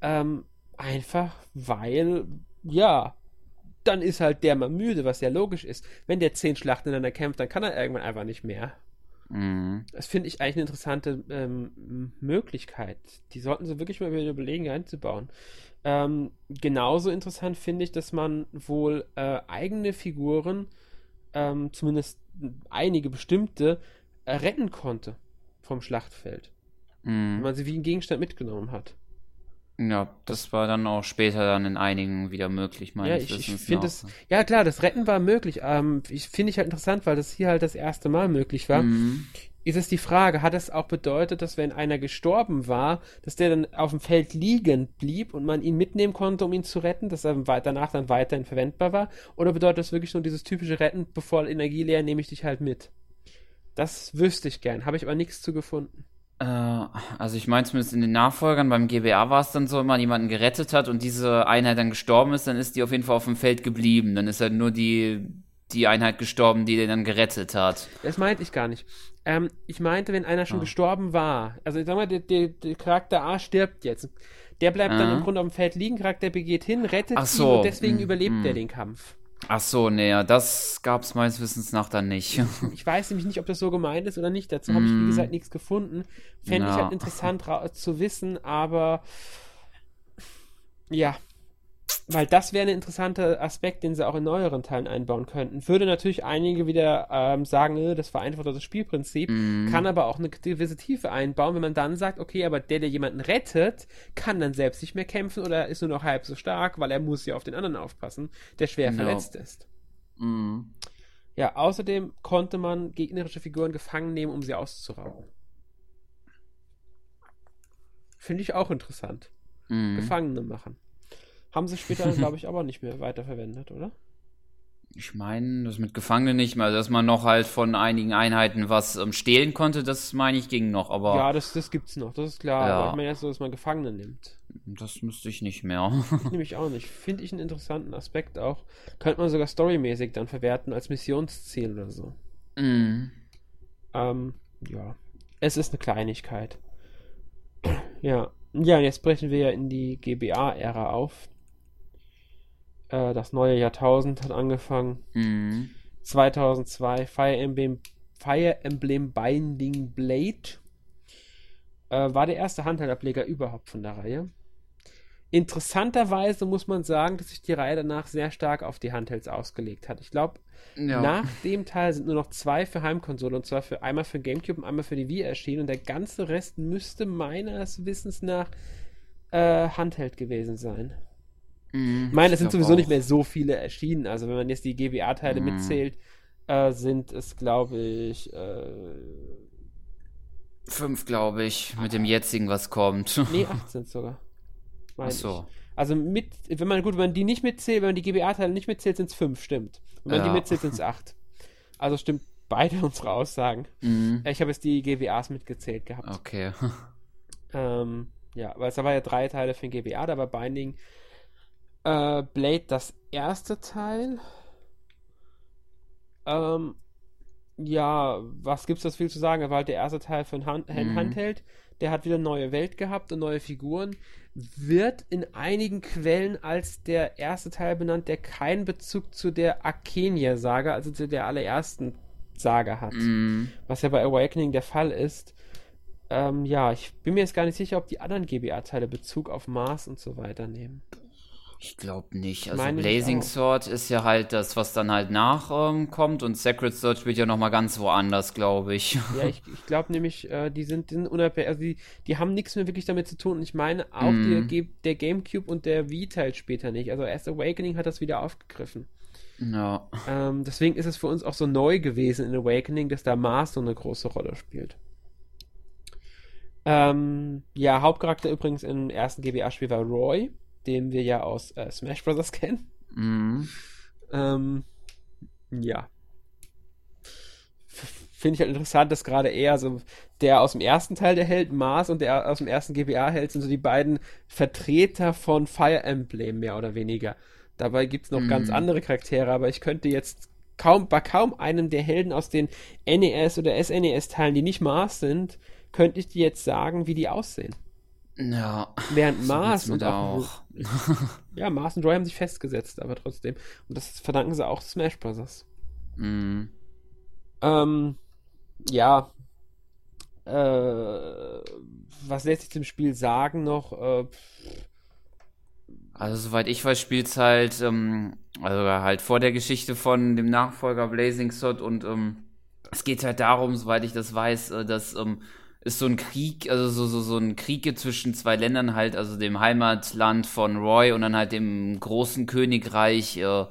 Ähm, einfach weil, ja, dann ist halt der mal müde, was ja logisch ist. Wenn der zehn Schlachten ineinander kämpft, dann kann er irgendwann einfach nicht mehr. Mhm. Das finde ich eigentlich eine interessante ähm, Möglichkeit. Die sollten sie wirklich mal überlegen, einzubauen. Ähm, genauso interessant finde ich, dass man wohl äh, eigene Figuren, ähm, zumindest einige bestimmte, äh, retten konnte vom Schlachtfeld. Mhm. Wenn man sie wie einen Gegenstand mitgenommen hat. Ja, das war dann auch später dann in einigen wieder möglich, meines ja, ich, ich finde das, ja klar, das Retten war möglich. Ähm, ich finde ich halt interessant, weil das hier halt das erste Mal möglich war. Mhm. Ist es die Frage, hat es auch bedeutet, dass wenn einer gestorben war, dass der dann auf dem Feld liegen blieb und man ihn mitnehmen konnte, um ihn zu retten, dass er danach dann weiterhin verwendbar war? Oder bedeutet das wirklich nur dieses typische Retten, bevor Energie leer, nehme ich dich halt mit? Das wüsste ich gern, habe ich aber nichts zu gefunden. Äh, also ich meine zumindest in den Nachfolgern, beim GBA war es dann so, wenn man jemanden gerettet hat und diese Einheit dann gestorben ist, dann ist die auf jeden Fall auf dem Feld geblieben. Dann ist halt nur die, die Einheit gestorben, die den dann gerettet hat. Das meinte ich gar nicht. Ähm, ich meinte, wenn einer schon oh. gestorben war, also ich sag mal, der, der, der Charakter A stirbt jetzt. Der bleibt ah. dann im Grunde auf dem Feld liegen, Charakter B geht hin, rettet so. ihn und deswegen hm, überlebt hm. er den Kampf. Ach so, nee, das gab es meines Wissens nach dann nicht. ich weiß nämlich nicht, ob das so gemeint ist oder nicht. Dazu habe ich, wie mm. gesagt, nichts gefunden. Fände ja. ich halt interessant zu wissen, aber ja, weil das wäre ein interessanter Aspekt, den sie auch in neueren Teilen einbauen könnten. Würde natürlich einige wieder ähm, sagen, äh, das vereinfacht das Spielprinzip, mm. kann aber auch eine gewisse Tiefe einbauen, wenn man dann sagt, okay, aber der, der jemanden rettet, kann dann selbst nicht mehr kämpfen oder ist nur noch halb so stark, weil er muss ja auf den anderen aufpassen, der schwer no. verletzt ist. Mm. Ja, außerdem konnte man gegnerische Figuren gefangen nehmen, um sie auszurauben. Finde ich auch interessant. Mm. Gefangene machen. Haben sie später, glaube ich, aber nicht mehr weiterverwendet, oder? Ich meine, das mit Gefangenen nicht mehr, dass man noch halt von einigen Einheiten was ähm, stehlen konnte, das meine ich ging noch, aber. Ja, das, das gibt's noch, das ist klar. Ja. Aber ich meine erst so, dass man Gefangene nimmt. Das müsste ich nicht mehr. Nehme ich auch nicht. Finde ich einen interessanten Aspekt auch. Könnte man sogar storymäßig dann verwerten als Missionsziel oder so. Mhm. Ähm, ja. Es ist eine Kleinigkeit. ja. Ja, und jetzt brechen wir ja in die GBA-Ära auf. Äh, das neue Jahrtausend hat angefangen. Mhm. 2002 Fire Emblem, Fire Emblem Binding Blade äh, war der erste Handheldableger überhaupt von der Reihe. Interessanterweise muss man sagen, dass sich die Reihe danach sehr stark auf die Handhelds ausgelegt hat. Ich glaube, ja. nach dem Teil sind nur noch zwei für Heimkonsole und zwar für einmal für GameCube und einmal für die Wii erschienen und der ganze Rest müsste meines Wissens nach äh, Handheld gewesen sein. Mhm, ich meine, es sind sowieso auch. nicht mehr so viele erschienen. Also wenn man jetzt die GBA-Teile mhm. mitzählt, äh, sind es, glaube ich, äh, fünf, glaube ich, mit dem jetzigen, was kommt. Nee, acht sind sogar. Ach so. Ich. Also mit, wenn man, gut, wenn man die nicht mitzählt, wenn man die GBA-Teile nicht mitzählt, sind es fünf, stimmt. Wenn man ja. die mitzählt, sind es acht. Also stimmt beide unsere Aussagen. Mhm. Ich habe jetzt die GBAs mitgezählt gehabt. Okay. Ähm, ja, weil es da war ja drei Teile für den GBA, da war Binding äh, Blade das erste Teil. Ähm, ja, was gibt's das viel zu sagen? Er war halt der erste Teil für ein Hand mhm. Handheld. Der hat wieder neue Welt gehabt und neue Figuren. Wird in einigen Quellen als der erste Teil benannt, der keinen Bezug zu der Arkenia-Saga, also zu der allerersten Saga hat. Mhm. Was ja bei Awakening der Fall ist. Ähm, ja, ich bin mir jetzt gar nicht sicher, ob die anderen GBA-Teile Bezug auf Mars und so weiter nehmen. Ich glaube nicht. Also Meine Blazing Sword ist ja halt das, was dann halt nachkommt ähm, und Sacred Sword spielt ja nochmal ganz woanders, glaube ich. Ja, ich, ich glaube nämlich, äh, die sind, die sind unabhängig, also die, die haben nichts mehr wirklich damit zu tun. Und ich meine auch mm. der, der Gamecube und der Wii-Teil später nicht. Also erst Awakening hat das wieder aufgegriffen. Ja. Ähm, deswegen ist es für uns auch so neu gewesen in Awakening, dass da Mars so eine große Rolle spielt. Ähm, ja, Hauptcharakter übrigens im ersten GBA-Spiel war Roy den wir ja aus äh, Smash Bros. kennen. Mhm. Ähm, ja. Finde ich halt interessant, dass gerade eher so der aus dem ersten Teil der Held, Mars, und der aus dem ersten GBA-Held sind so die beiden Vertreter von Fire Emblem, mehr oder weniger. Dabei gibt es noch mhm. ganz andere Charaktere, aber ich könnte jetzt kaum, bei kaum einem der Helden aus den NES oder SNES-Teilen, die nicht Mars sind, könnte ich dir jetzt sagen, wie die aussehen. Ja. Während Mars und auch, auch. ja, Mars und Roy haben sich festgesetzt, aber trotzdem. Und das verdanken sie auch Smash Bros. Mhm. Ähm, ja. Äh, was lässt sich zum Spiel sagen noch? Äh, also soweit ich weiß, spielt halt, ähm, also halt vor der Geschichte von dem Nachfolger Blazing Sword und ähm, es geht halt darum, soweit ich das weiß, äh, dass ähm, ist so ein Krieg, also so, so, so ein Krieg zwischen zwei Ländern halt, also dem Heimatland von Roy und dann halt dem großen Königreich äh,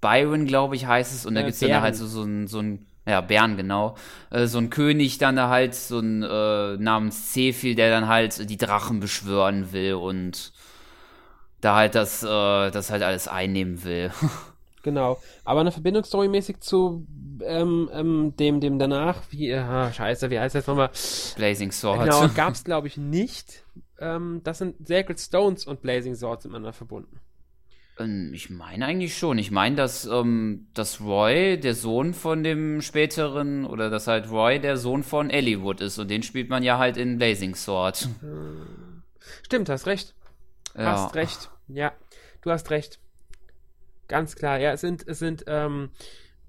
Byron, glaube ich, heißt es. Und da äh, gibt's dann da halt so, so ein, so ein, ja, Bern, genau. Äh, so ein König dann da halt, so ein äh, namens Zephyl, der dann halt die Drachen beschwören will und da halt das, äh, das halt alles einnehmen will. genau. Aber eine Verbindung storymäßig zu ähm, ähm, dem, dem danach, wie, ah, scheiße, wie heißt das nochmal? Blazing Sword. Genau, gab es glaube ich nicht. Ähm, das sind Sacred Stones und Blazing Swords miteinander verbunden. Ähm, ich meine eigentlich schon. Ich meine, dass, ähm, dass Roy der Sohn von dem späteren, oder dass halt Roy der Sohn von Elliewood ist und den spielt man ja halt in Blazing Sword. Stimmt, hast recht. Ja. Hast recht. Ja, du hast recht. Ganz klar, ja, es sind, es sind, ähm,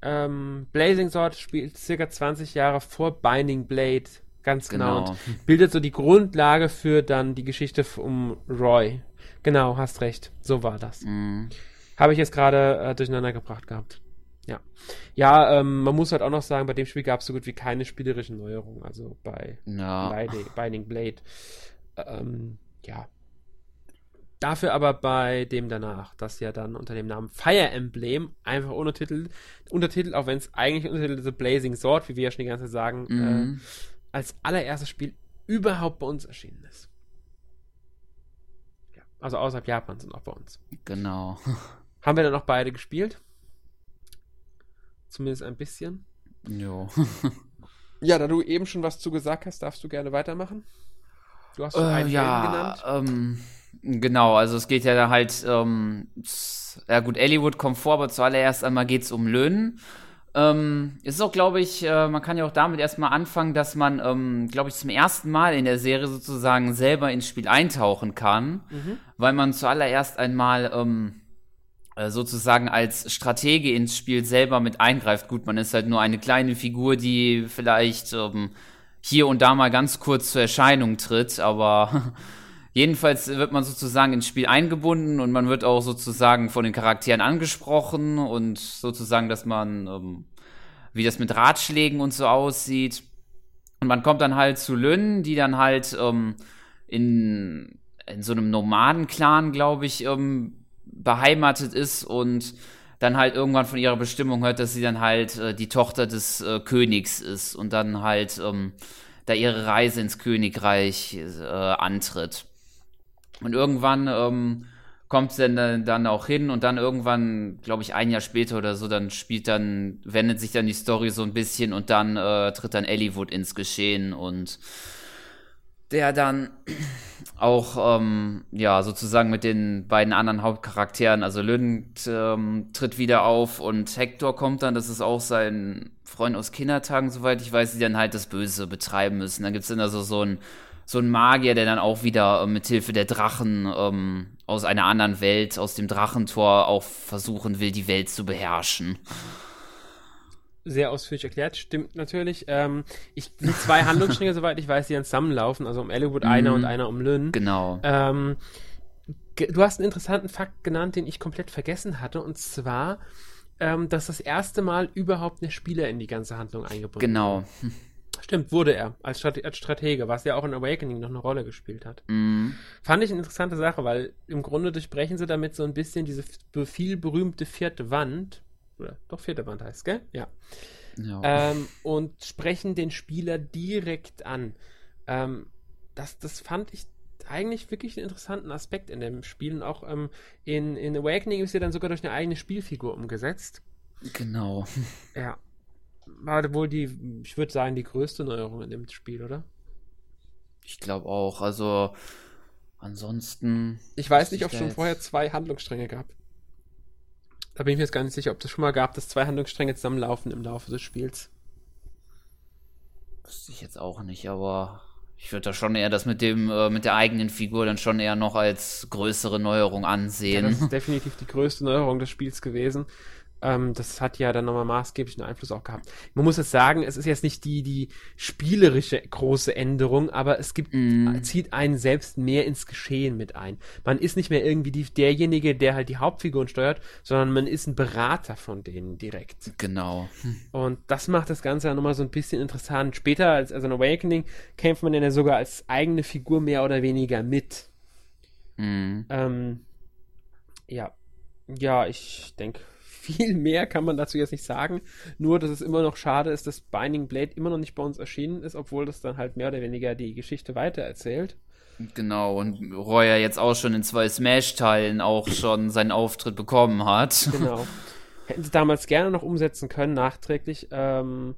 ähm, Blazing Sword spielt circa 20 Jahre vor Binding Blade, ganz genau. genau. Und bildet so die Grundlage für dann die Geschichte um Roy. Genau, hast recht. So war das. Mhm. Habe ich jetzt gerade äh, durcheinander gebracht gehabt. Ja. Ja, ähm, man muss halt auch noch sagen, bei dem Spiel gab es so gut wie keine spielerischen Neuerungen. Also bei ja. Binding Blade. Ähm, ja, Dafür aber bei dem danach, das ja dann unter dem Namen Fire Emblem einfach untertitelt, untertitelt auch wenn es eigentlich untertitelt The Blazing Sword, wie wir ja schon die ganze Zeit sagen, mhm. äh, als allererstes Spiel überhaupt bei uns erschienen ist. Ja, also außerhalb Japans und auch bei uns. Genau. Haben wir dann noch beide gespielt? Zumindest ein bisschen. Jo. ja, da du eben schon was zu gesagt hast, darfst du gerne weitermachen. Du hast schon äh, einen ja, genannt. Ähm Genau, also es geht ja da halt, ähm, ja gut, Elliewood kommt vor, aber zuallererst einmal geht es um Löhnen. Ähm, es ist auch, glaube ich, äh, man kann ja auch damit erstmal anfangen, dass man, ähm, glaube ich, zum ersten Mal in der Serie sozusagen selber ins Spiel eintauchen kann, mhm. weil man zuallererst einmal ähm, äh, sozusagen als Stratege ins Spiel selber mit eingreift. Gut, man ist halt nur eine kleine Figur, die vielleicht ähm, hier und da mal ganz kurz zur Erscheinung tritt, aber Jedenfalls wird man sozusagen ins Spiel eingebunden und man wird auch sozusagen von den Charakteren angesprochen und sozusagen, dass man, ähm, wie das mit Ratschlägen und so aussieht. Und man kommt dann halt zu Lynn, die dann halt ähm, in, in so einem Nomadenclan, glaube ich, ähm, beheimatet ist und dann halt irgendwann von ihrer Bestimmung hört, dass sie dann halt äh, die Tochter des äh, Königs ist und dann halt ähm, da ihre Reise ins Königreich äh, antritt. Und irgendwann ähm, kommt es dann, dann auch hin und dann irgendwann, glaube ich, ein Jahr später oder so, dann spielt dann, wendet sich dann die Story so ein bisschen und dann äh, tritt dann Elliewood ins Geschehen und der dann auch, ähm, ja, sozusagen mit den beiden anderen Hauptcharakteren, also Lünd ähm, tritt wieder auf und Hector kommt dann, das ist auch sein Freund aus Kindertagen, soweit ich weiß, die dann halt das Böse betreiben müssen. Dann gibt's dann also so ein so ein Magier, der dann auch wieder äh, mit Hilfe der Drachen ähm, aus einer anderen Welt, aus dem Drachentor, auch versuchen will, die Welt zu beherrschen. Sehr ausführlich erklärt, stimmt natürlich. Ähm, ich, die zwei Handlungsstränge, soweit ich weiß, die dann zusammenlaufen, also um Elwood mhm. einer und einer um Lynn. Genau. Ähm, du hast einen interessanten Fakt genannt, den ich komplett vergessen hatte, und zwar, ähm, dass das erste Mal überhaupt eine Spieler in die ganze Handlung eingebunden Genau. Wird. Stimmt, wurde er als, Strate als, Stratege, was ja auch in Awakening noch eine Rolle gespielt hat. Mm. Fand ich eine interessante Sache, weil im Grunde durchbrechen sie damit so ein bisschen diese viel berühmte vierte Wand, oder doch vierte Wand heißt, gell? Ja. ja. Ähm, und sprechen den Spieler direkt an. Ähm, das, das fand ich eigentlich wirklich einen interessanten Aspekt in dem Spiel. Und auch ähm, in, in Awakening ist ja dann sogar durch eine eigene Spielfigur umgesetzt. Genau. Ja, war wohl die, ich würde sagen, die größte Neuerung in dem Spiel, oder? Ich glaube auch. Also ansonsten. Ich weiß nicht, ob es schon vorher zwei Handlungsstränge gab. Da bin ich mir jetzt gar nicht sicher, ob es schon mal gab, dass zwei Handlungsstränge zusammenlaufen im Laufe des Spiels. Wüsste ich jetzt auch nicht, aber ich würde da schon eher das mit dem, äh, mit der eigenen Figur dann schon eher noch als größere Neuerung ansehen. Ja, das ist definitiv die größte Neuerung des Spiels gewesen. Ähm, das hat ja dann nochmal maßgeblichen Einfluss auch gehabt. Man muss jetzt sagen, es ist jetzt nicht die, die spielerische große Änderung, aber es gibt, mm. zieht einen selbst mehr ins Geschehen mit ein. Man ist nicht mehr irgendwie die, derjenige, der halt die Hauptfiguren steuert, sondern man ist ein Berater von denen direkt. Genau. Und das macht das Ganze ja nochmal so ein bisschen interessant. Später, als, also in Awakening, kämpft man dann ja sogar als eigene Figur mehr oder weniger mit. Mm. Ähm, ja. Ja, ich denke, viel mehr kann man dazu jetzt nicht sagen. Nur, dass es immer noch schade ist, dass Binding Blade immer noch nicht bei uns erschienen ist, obwohl das dann halt mehr oder weniger die Geschichte weitererzählt. Genau, und Roy jetzt auch schon in zwei Smash-Teilen auch schon seinen Auftritt bekommen hat. Genau. Hätten sie damals gerne noch umsetzen können, nachträglich. Ähm,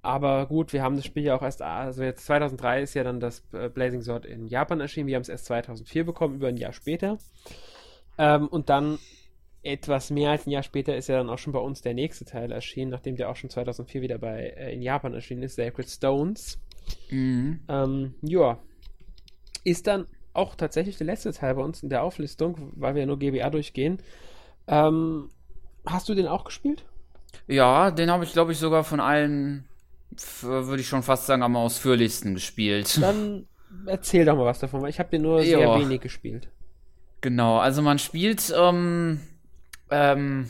aber gut, wir haben das Spiel ja auch erst, also jetzt 2003 ist ja dann das äh, Blazing Sword in Japan erschienen. Wir haben es erst 2004 bekommen, über ein Jahr später. Ähm, und dann etwas mehr als ein Jahr später ist ja dann auch schon bei uns der nächste Teil erschienen, nachdem der auch schon 2004 wieder bei äh, in Japan erschienen ist, Sacred Stones. Mhm. Ähm, ja, ist dann auch tatsächlich der letzte Teil bei uns in der Auflistung, weil wir ja nur GBA durchgehen. Ähm, hast du den auch gespielt? Ja, den habe ich, glaube ich, sogar von allen, würde ich schon fast sagen, am ausführlichsten gespielt. Dann erzähl doch mal was davon, weil ich habe den nur sehr ja. wenig gespielt. Genau, also man spielt, ähm, ähm,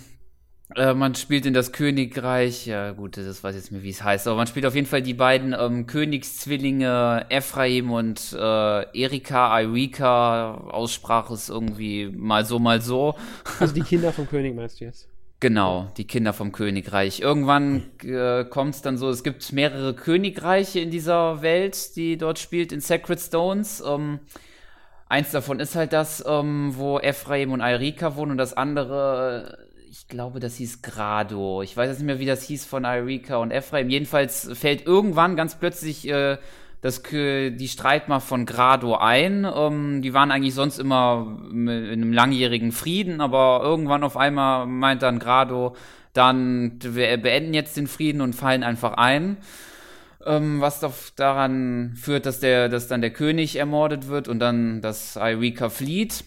äh, man spielt in das Königreich, ja gut, das weiß ich jetzt nicht, wie es heißt, aber man spielt auf jeden Fall die beiden ähm, Königszwillinge Ephraim und äh, Erika, Eureka, Aussprache ist irgendwie mal so, mal so. Also die Kinder vom König meinst du jetzt? Genau, die Kinder vom Königreich. Irgendwann äh, kommt es dann so, es gibt mehrere Königreiche in dieser Welt, die dort spielt, in Sacred Stones. Ähm, eins davon ist halt das, ähm, wo Ephraim und Eureka wohnen und das andere ich glaube, das hieß Grado. Ich weiß jetzt nicht mehr, wie das hieß von Eureka und Ephraim. Jedenfalls fällt irgendwann ganz plötzlich äh, das, die Streitmacht von Grado ein. Ähm, die waren eigentlich sonst immer in einem langjährigen Frieden, aber irgendwann auf einmal meint dann Grado, dann wir beenden jetzt den Frieden und fallen einfach ein. Ähm, was doch daran führt, dass der, dass dann der König ermordet wird und dann das Eureka flieht.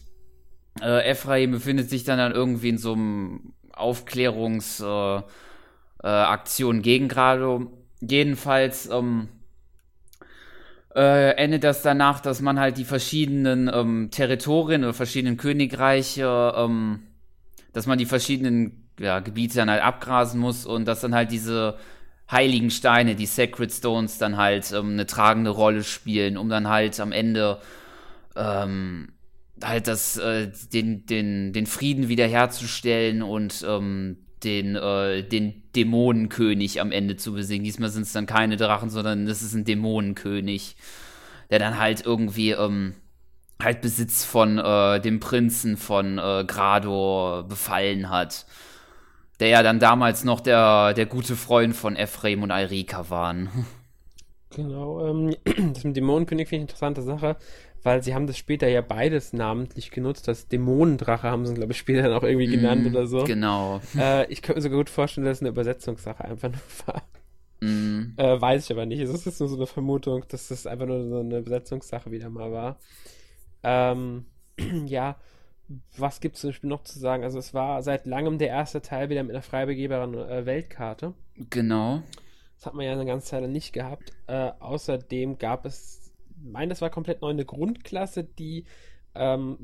Äh, Ephraim befindet sich dann, dann irgendwie in so einem Aufklärungsaktion äh, äh, gegen Grado. Jedenfalls ähm, äh, endet das danach, dass man halt die verschiedenen ähm, Territorien oder verschiedenen Königreiche, ähm, dass man die verschiedenen ja, Gebiete dann halt abgrasen muss und dass dann halt diese heiligen Steine, die Sacred Stones, dann halt ähm, eine tragende Rolle spielen, um dann halt am Ende ähm, halt das, äh, den, den, den Frieden wiederherzustellen und ähm, den, äh, den Dämonenkönig am Ende zu besiegen. Diesmal sind es dann keine Drachen, sondern es ist ein Dämonenkönig, der dann halt irgendwie ähm, halt Besitz von äh, dem Prinzen von äh, Grado befallen hat. Der ja dann damals noch der, der gute Freund von Ephraim und Eureka waren. Genau, ähm, das mit Dämonenkönig finde ich eine interessante Sache weil sie haben das später ja beides namentlich genutzt. Das Dämonendrache haben sie, glaube ich, später dann auch irgendwie mm, genannt oder so. Genau. Äh, ich könnte mir sogar gut vorstellen, dass es eine Übersetzungssache einfach nur war. Mm. Äh, weiß ich aber nicht. Es ist nur so eine Vermutung, dass das einfach nur so eine Übersetzungssache wieder mal war. Ähm, ja, was gibt es zum Beispiel noch zu sagen? Also es war seit langem der erste Teil wieder mit einer frei begehbaren äh, Weltkarte. Genau. Das hat man ja eine ganze Zeit nicht gehabt. Äh, außerdem gab es meine, das war komplett neu eine Grundklasse, die ähm,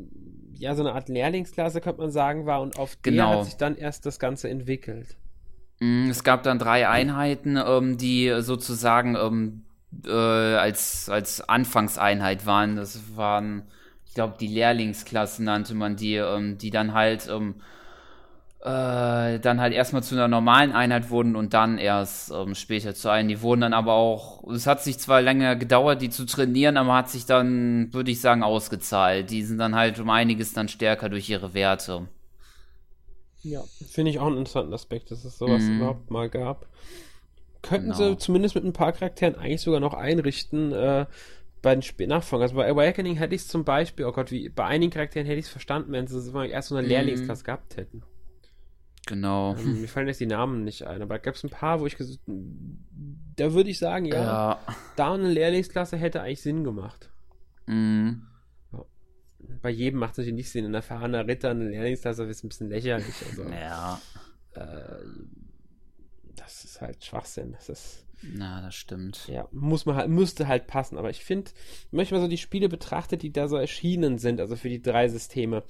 ja so eine Art Lehrlingsklasse, könnte man sagen, war und auf genau. der hat sich dann erst das Ganze entwickelt. Mm, es gab dann drei Einheiten, ähm, die sozusagen ähm, äh, als, als Anfangseinheit waren. Das waren, ich glaube, die Lehrlingsklassen nannte man die, ähm, die dann halt ähm, äh, dann halt erstmal zu einer normalen Einheit wurden und dann erst ähm, später zu einem. Die wurden dann aber auch, es hat sich zwar länger gedauert, die zu trainieren, aber hat sich dann, würde ich sagen, ausgezahlt. Die sind dann halt um einiges dann stärker durch ihre Werte. Ja, finde ich auch einen interessanten Aspekt, dass es sowas mhm. überhaupt mal gab. Könnten genau. sie zumindest mit ein paar Charakteren eigentlich sogar noch einrichten, äh, bei den Sp Nachfolgern. Also bei Awakening hätte ich es zum Beispiel, oh Gott, wie bei einigen Charakteren hätte ich es verstanden, wenn sie erst so eine mhm. Lehrlingsklasse gehabt hätten. Genau. Ähm, mir fallen jetzt die Namen nicht ein, aber gab es ein paar, wo ich da würde ich sagen, ja, ja, da eine Lehrlingsklasse hätte eigentlich Sinn gemacht. Mhm. Bei jedem macht es natürlich nicht Sinn. Ein erfahrener Ritter, eine Lehrlingsklasse ist ein bisschen lächerlich. Also, ja. Äh, das ist halt Schwachsinn. Das ist. Na, das stimmt. Ja, muss man halt, müsste halt passen. Aber ich finde, manchmal so die Spiele betrachtet, die da so erschienen sind, also für die drei Systeme,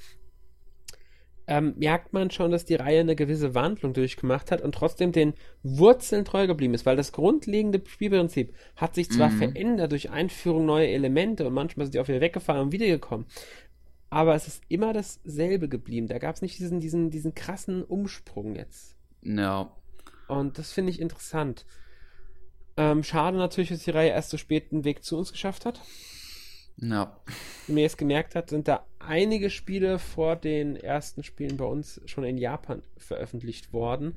ähm, merkt man schon, dass die Reihe eine gewisse Wandlung durchgemacht hat und trotzdem den Wurzeln treu geblieben ist, weil das grundlegende Spielprinzip hat sich zwar mhm. verändert durch Einführung neuer Elemente und manchmal sind die auch wieder weggefallen und wiedergekommen, aber es ist immer dasselbe geblieben. Da gab es nicht diesen, diesen, diesen krassen Umsprung jetzt. Ja. Und das finde ich interessant. Ähm, schade natürlich, dass die Reihe erst so spät den Weg zu uns geschafft hat. Ja. Wie man jetzt gemerkt hat, sind da einige Spiele vor den ersten Spielen bei uns schon in Japan veröffentlicht worden.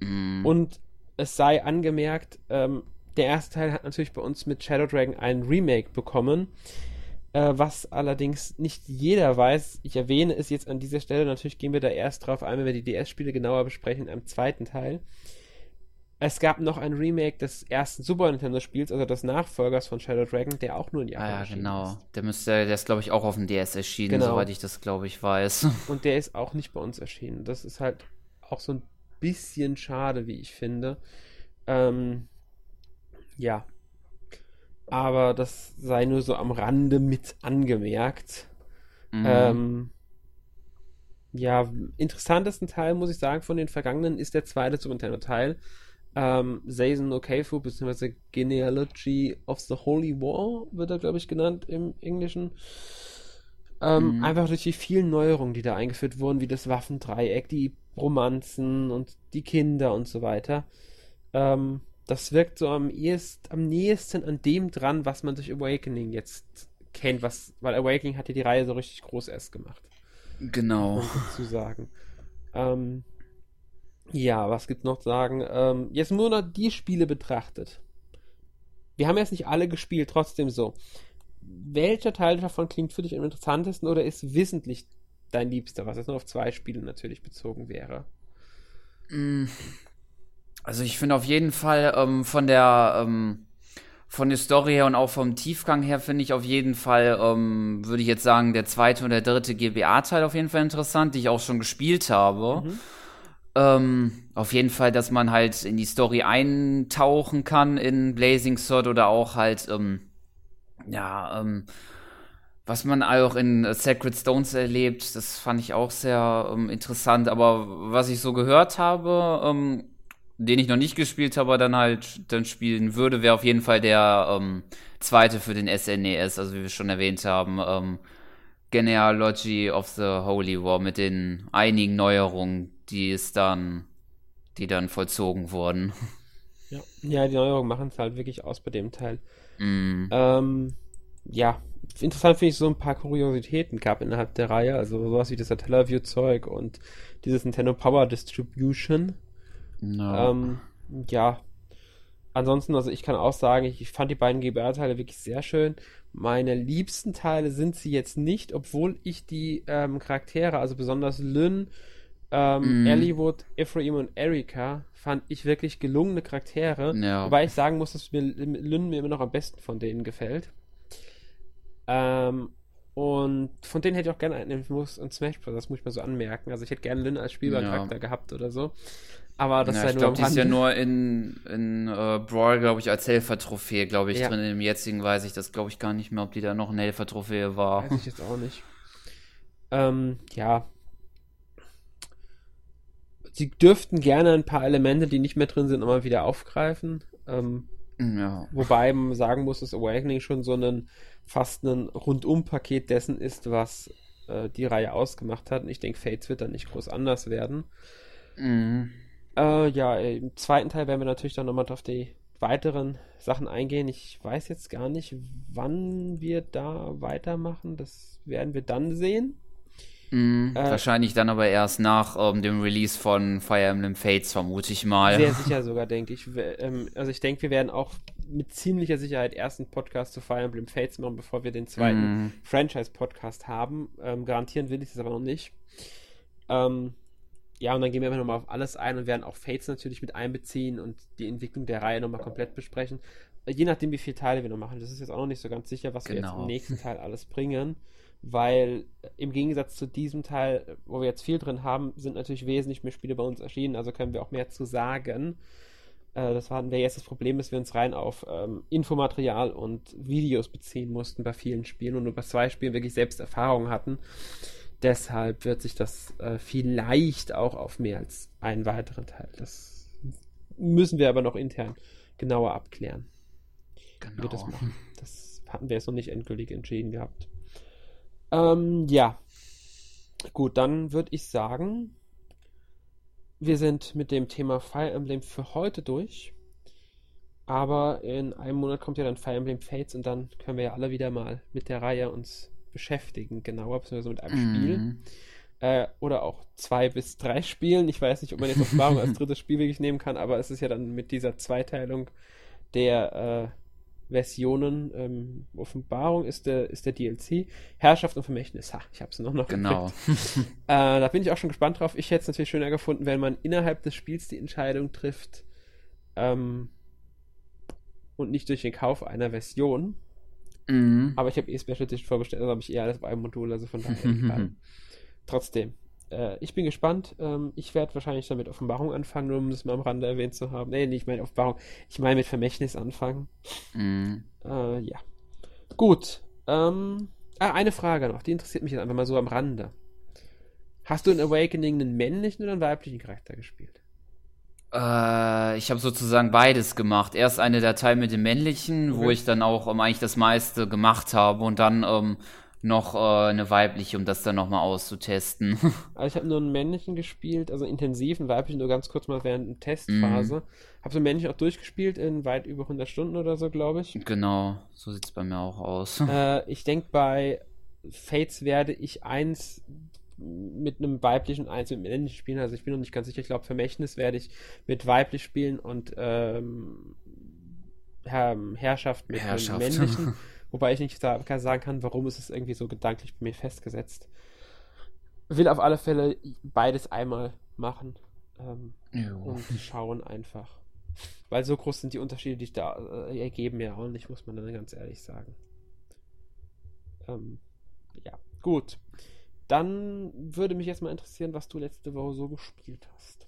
Mm. Und es sei angemerkt, ähm, der erste Teil hat natürlich bei uns mit Shadow Dragon ein Remake bekommen. Äh, was allerdings nicht jeder weiß, ich erwähne es jetzt an dieser Stelle, natürlich gehen wir da erst drauf ein, wenn wir die DS-Spiele genauer besprechen, am zweiten Teil. Es gab noch ein Remake des ersten Super Nintendo-Spiels, also des Nachfolgers von Shadow Dragon, der auch nur in Japan ah, ja, genau. Ist. Der müsste, der ist, glaube ich, auch auf dem DS erschienen, genau. soweit ich das, glaube ich, weiß. Und der ist auch nicht bei uns erschienen. Das ist halt auch so ein bisschen schade, wie ich finde. Ähm, ja. Aber das sei nur so am Rande mit angemerkt. Mhm. Ähm, ja, interessantesten Teil, muss ich sagen, von den vergangenen ist der zweite Super Nintendo-Teil ähm, Seisen Keifu, beziehungsweise Genealogy of the Holy War, wird er, glaube ich, genannt im Englischen. Ähm, mhm. Einfach durch die vielen Neuerungen, die da eingeführt wurden, wie das Waffendreieck, die Romanzen und die Kinder und so weiter. Ähm, das wirkt so am, ehest, am nächsten an dem dran, was man durch Awakening jetzt kennt, was, weil Awakening hat ja die Reihe so richtig groß erst gemacht. Genau. Man dazu sagen. Ähm, ja, was gibt's noch zu sagen? Ähm, jetzt nur noch die Spiele betrachtet. Wir haben jetzt nicht alle gespielt, trotzdem so. Welcher Teil davon klingt für dich am interessantesten oder ist wissentlich dein Liebster, was jetzt nur auf zwei Spiele natürlich bezogen wäre? Mm. Also ich finde auf jeden Fall ähm, von der ähm, von der Story her und auch vom Tiefgang her finde ich auf jeden Fall, ähm, würde ich jetzt sagen, der zweite und der dritte GBA-Teil auf jeden Fall interessant, die ich auch schon gespielt habe. Mhm. Ähm, auf jeden Fall, dass man halt in die Story eintauchen kann in Blazing Sword oder auch halt, ähm, ja, ähm, was man auch in Sacred Stones erlebt, das fand ich auch sehr ähm, interessant. Aber was ich so gehört habe, ähm, den ich noch nicht gespielt habe, dann halt dann spielen würde, wäre auf jeden Fall der ähm, zweite für den SNES, e also wie wir schon erwähnt haben, ähm, Genealogy of the Holy War mit den einigen Neuerungen, die es dann, die dann vollzogen wurden. Ja, ja die Neuerungen machen es halt wirklich aus bei dem Teil. Mm. Ähm, ja, interessant finde ich so ein paar Kuriositäten gab innerhalb der Reihe, also sowas wie das Satellaview-Zeug und dieses Nintendo Power Distribution. No. Ähm, ja, ansonsten, also ich kann auch sagen, ich fand die beiden GBA-Teile wirklich sehr schön. Meine liebsten Teile sind sie jetzt nicht, obwohl ich die ähm, Charaktere, also besonders Lynn ähm, mm. Elliewood, Ephraim und Erika fand ich wirklich gelungene Charaktere. Ja. Wobei ich sagen muss, dass mir Lynn mir immer noch am besten von denen gefällt. Ähm, und von denen hätte ich auch gerne einen muss und Smash Bros. Das muss ich mal so anmerken. Also ich hätte gerne Lynn als Spielbarcharakter ja. gehabt oder so. Aber das ja, ist ja nur. Ich glaube, die ist ja nur in, in uh, Brawl, glaube ich, als Helfer-Trophäe, glaube ich, ja. drin. Im jetzigen weiß ich das, glaube ich, gar nicht mehr, ob die da noch eine Helfer-Trophäe war. Weiß ich jetzt auch nicht. Ähm, ja, sie dürften gerne ein paar Elemente, die nicht mehr drin sind, nochmal wieder aufgreifen. Ähm, ja. Wobei man sagen muss, dass Awakening schon so ein fast ein Rundum-Paket dessen ist, was äh, die Reihe ausgemacht hat. Und ich denke, Fates wird dann nicht groß anders werden. Mhm. Äh, ja, im zweiten Teil werden wir natürlich dann nochmal auf die weiteren Sachen eingehen. Ich weiß jetzt gar nicht, wann wir da weitermachen. Das werden wir dann sehen. Mhm, äh, wahrscheinlich dann aber erst nach ähm, dem Release von Fire Emblem Fates, vermute ich mal. Sehr sicher sogar, denke ich. Ähm, also ich denke, wir werden auch mit ziemlicher Sicherheit erst einen Podcast zu Fire Emblem Fates machen, bevor wir den zweiten mm. Franchise-Podcast haben. Ähm, garantieren will ich das aber noch nicht. Ähm, ja, und dann gehen wir einfach nochmal auf alles ein und werden auch Fates natürlich mit einbeziehen und die Entwicklung der Reihe nochmal komplett besprechen. Je nachdem, wie viele Teile wir noch machen. Das ist jetzt auch noch nicht so ganz sicher, was genau. wir jetzt im genau. nächsten Teil alles bringen weil im Gegensatz zu diesem Teil, wo wir jetzt viel drin haben, sind natürlich wesentlich mehr Spiele bei uns erschienen, also können wir auch mehr zu sagen. Äh, das wäre jetzt das Problem, dass wir uns rein auf ähm, Infomaterial und Videos beziehen mussten bei vielen Spielen und nur bei zwei Spielen wirklich selbst Erfahrungen hatten. Deshalb wird sich das äh, vielleicht auch auf mehr als einen weiteren Teil. Das müssen wir aber noch intern genauer abklären. Genau. Wie wir das genau. machen. Das hatten wir jetzt noch nicht endgültig entschieden gehabt. Ähm, ja. Gut, dann würde ich sagen, wir sind mit dem Thema Fire Emblem für heute durch. Aber in einem Monat kommt ja dann Fire Emblem Fates und dann können wir ja alle wieder mal mit der Reihe uns beschäftigen, genauer, beziehungsweise mit einem mhm. Spiel. Äh, oder auch zwei bis drei Spielen. Ich weiß nicht, ob man jetzt Offenbarung als drittes Spiel wirklich nehmen kann, aber es ist ja dann mit dieser Zweiteilung der äh, Versionen. Ähm, Offenbarung ist der, ist der DLC. Herrschaft und Vermächtnis. Ha, ich habe es noch noch Genau. äh, da bin ich auch schon gespannt drauf. Ich hätte es natürlich schöner gefunden, wenn man innerhalb des Spiels die Entscheidung trifft, Ähm, und nicht durch den Kauf einer Version. Mhm. Aber ich habe eh Special Edition vorbestellt, also habe ich eh alles auf einem Modul, also von daher. Trotzdem, äh, ich bin gespannt. Ähm, ich werde wahrscheinlich damit Offenbarung anfangen, nur um das mal am Rande erwähnt zu haben. Nee, nicht meine Offenbarung. Ich meine mit Vermächtnis anfangen. Mhm. Äh, ja. Gut. Ähm, ah, eine Frage noch, die interessiert mich jetzt einfach mal so am Rande. Hast du in Awakening einen männlichen oder einen weiblichen Charakter gespielt? Äh, ich habe sozusagen beides gemacht. Erst eine Datei mit dem männlichen, wo Okay. ich dann auch ähm, eigentlich das meiste gemacht habe und dann ähm, noch äh, eine weibliche, um das dann nochmal auszutesten. Also ich habe nur einen männlichen gespielt, also intensiv, einen weiblichen nur ganz kurz mal während der Testphase. Habe so einen männlichen auch durchgespielt in weit über 100 Stunden oder so, glaube ich. genau, so sieht's bei mir auch aus. Äh, ich denke, bei Fates werde ich eins mit einem weiblichen, eins mit einem männlichen spielen. Also ich bin noch nicht ganz sicher. Ich glaube, Vermächtnis werde ich mit weiblich spielen und ähm, Herr, Herrschaft mit Herrschaft. einem männlichen. Wobei ich nicht sagen kann, warum ist es irgendwie so gedanklich bei mir festgesetzt. Will auf alle Fälle beides einmal machen ähm, und schauen einfach. Weil so groß sind die Unterschiede, die sich da äh, ergeben, ja auch nicht, muss man dann ganz ehrlich sagen. Ähm, ja, gut. Dann würde mich jetzt mal interessieren, was du letzte Woche so gespielt hast.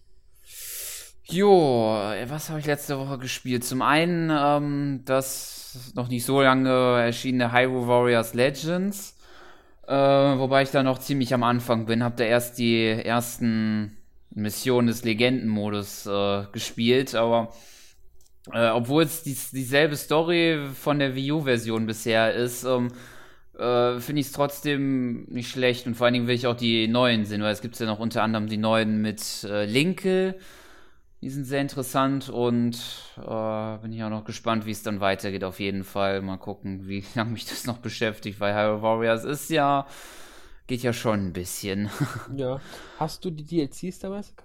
Jo, was habe ich letzte Woche gespielt? Zum einen ähm, das noch nicht so lange erschienene Hyrule Warriors Legends, äh, wobei ich da noch ziemlich am Anfang bin. Hab da erst die ersten Missionen des Legendenmodus äh, gespielt, aber äh, obwohl es dies, dieselbe Story von der Wii U-Version bisher ist, ähm, äh, finde ich es trotzdem nicht schlecht und vor allen Dingen will ich auch die neuen sehen, weil es gibt ja noch unter anderem die neuen mit äh, Linke. Die sind sehr interessant und äh, bin ich auch noch gespannt, wie es dann weitergeht. Auf jeden Fall mal gucken, wie lange mich das noch beschäftigt, weil Hyrule Warriors ist ja geht ja schon ein bisschen. Ja. Hast du die DLCs damals gekauft?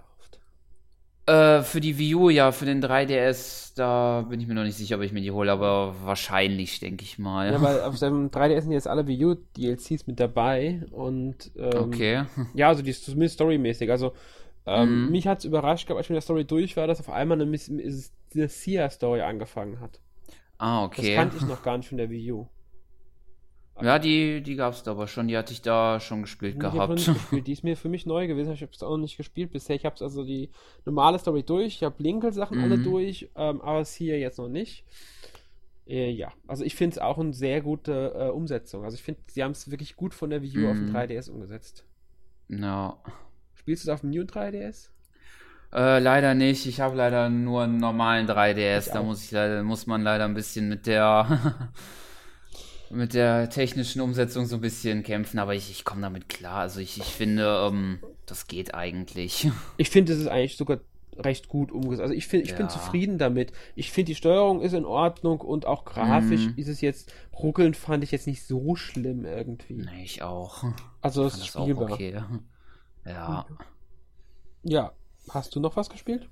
Äh, für die Wii U, ja, für den 3DS, da bin ich mir noch nicht sicher, ob ich mir die hole, aber wahrscheinlich, denke ich mal. Ja, weil auf seinem 3DS sind jetzt alle Wii U DLCs mit dabei und ähm, okay. ja, also die ist zumindest storymäßig. Also ähm, Mhm. mich hat es überrascht, gehabt, als ich mit der Story durch war, dass auf einmal eine, eine Sia-Story angefangen hat. Ah, Das okay. kannte ich noch gar nicht von der Wii U. Ja, die, die gab's da aber schon, die hatte ich da schon gespielt noch gehabt. gespielt. Die ist mir für mich neu gewesen. Ich habe es auch noch nicht gespielt bisher. Ich habe es also die normale Story durch. Ich habe Blinkel-Sachen alle Mhm. durch, ähm, aber es hier jetzt noch nicht. Äh, ja, also ich finde es auch eine sehr gute äh, Umsetzung. Also ich finde, sie haben es wirklich gut von der Wii U auf den Mhm. 3DS umgesetzt. Ja. Spielst du es auf dem New 3DS? Äh, leider nicht. Ich habe leider nur einen normalen 3DS. Ich Da auch. muss ich leider, muss man leider ein bisschen mit der mit der technischen Umsetzung so ein bisschen kämpfen, aber ich, ich komme damit klar. Also ich, ich finde, ähm, das geht eigentlich. Ich finde, es ist eigentlich sogar recht gut umgesetzt. Also ich, find, ich bin Ja. zufrieden damit. Ich finde, die Steuerung ist in Ordnung und auch grafisch Mhm. ist es jetzt, ruckeln fand ich jetzt nicht so schlimm irgendwie. nee, ich auch. Also es ist spielbar. okay. Ja. Ja. Hast du noch was gespielt?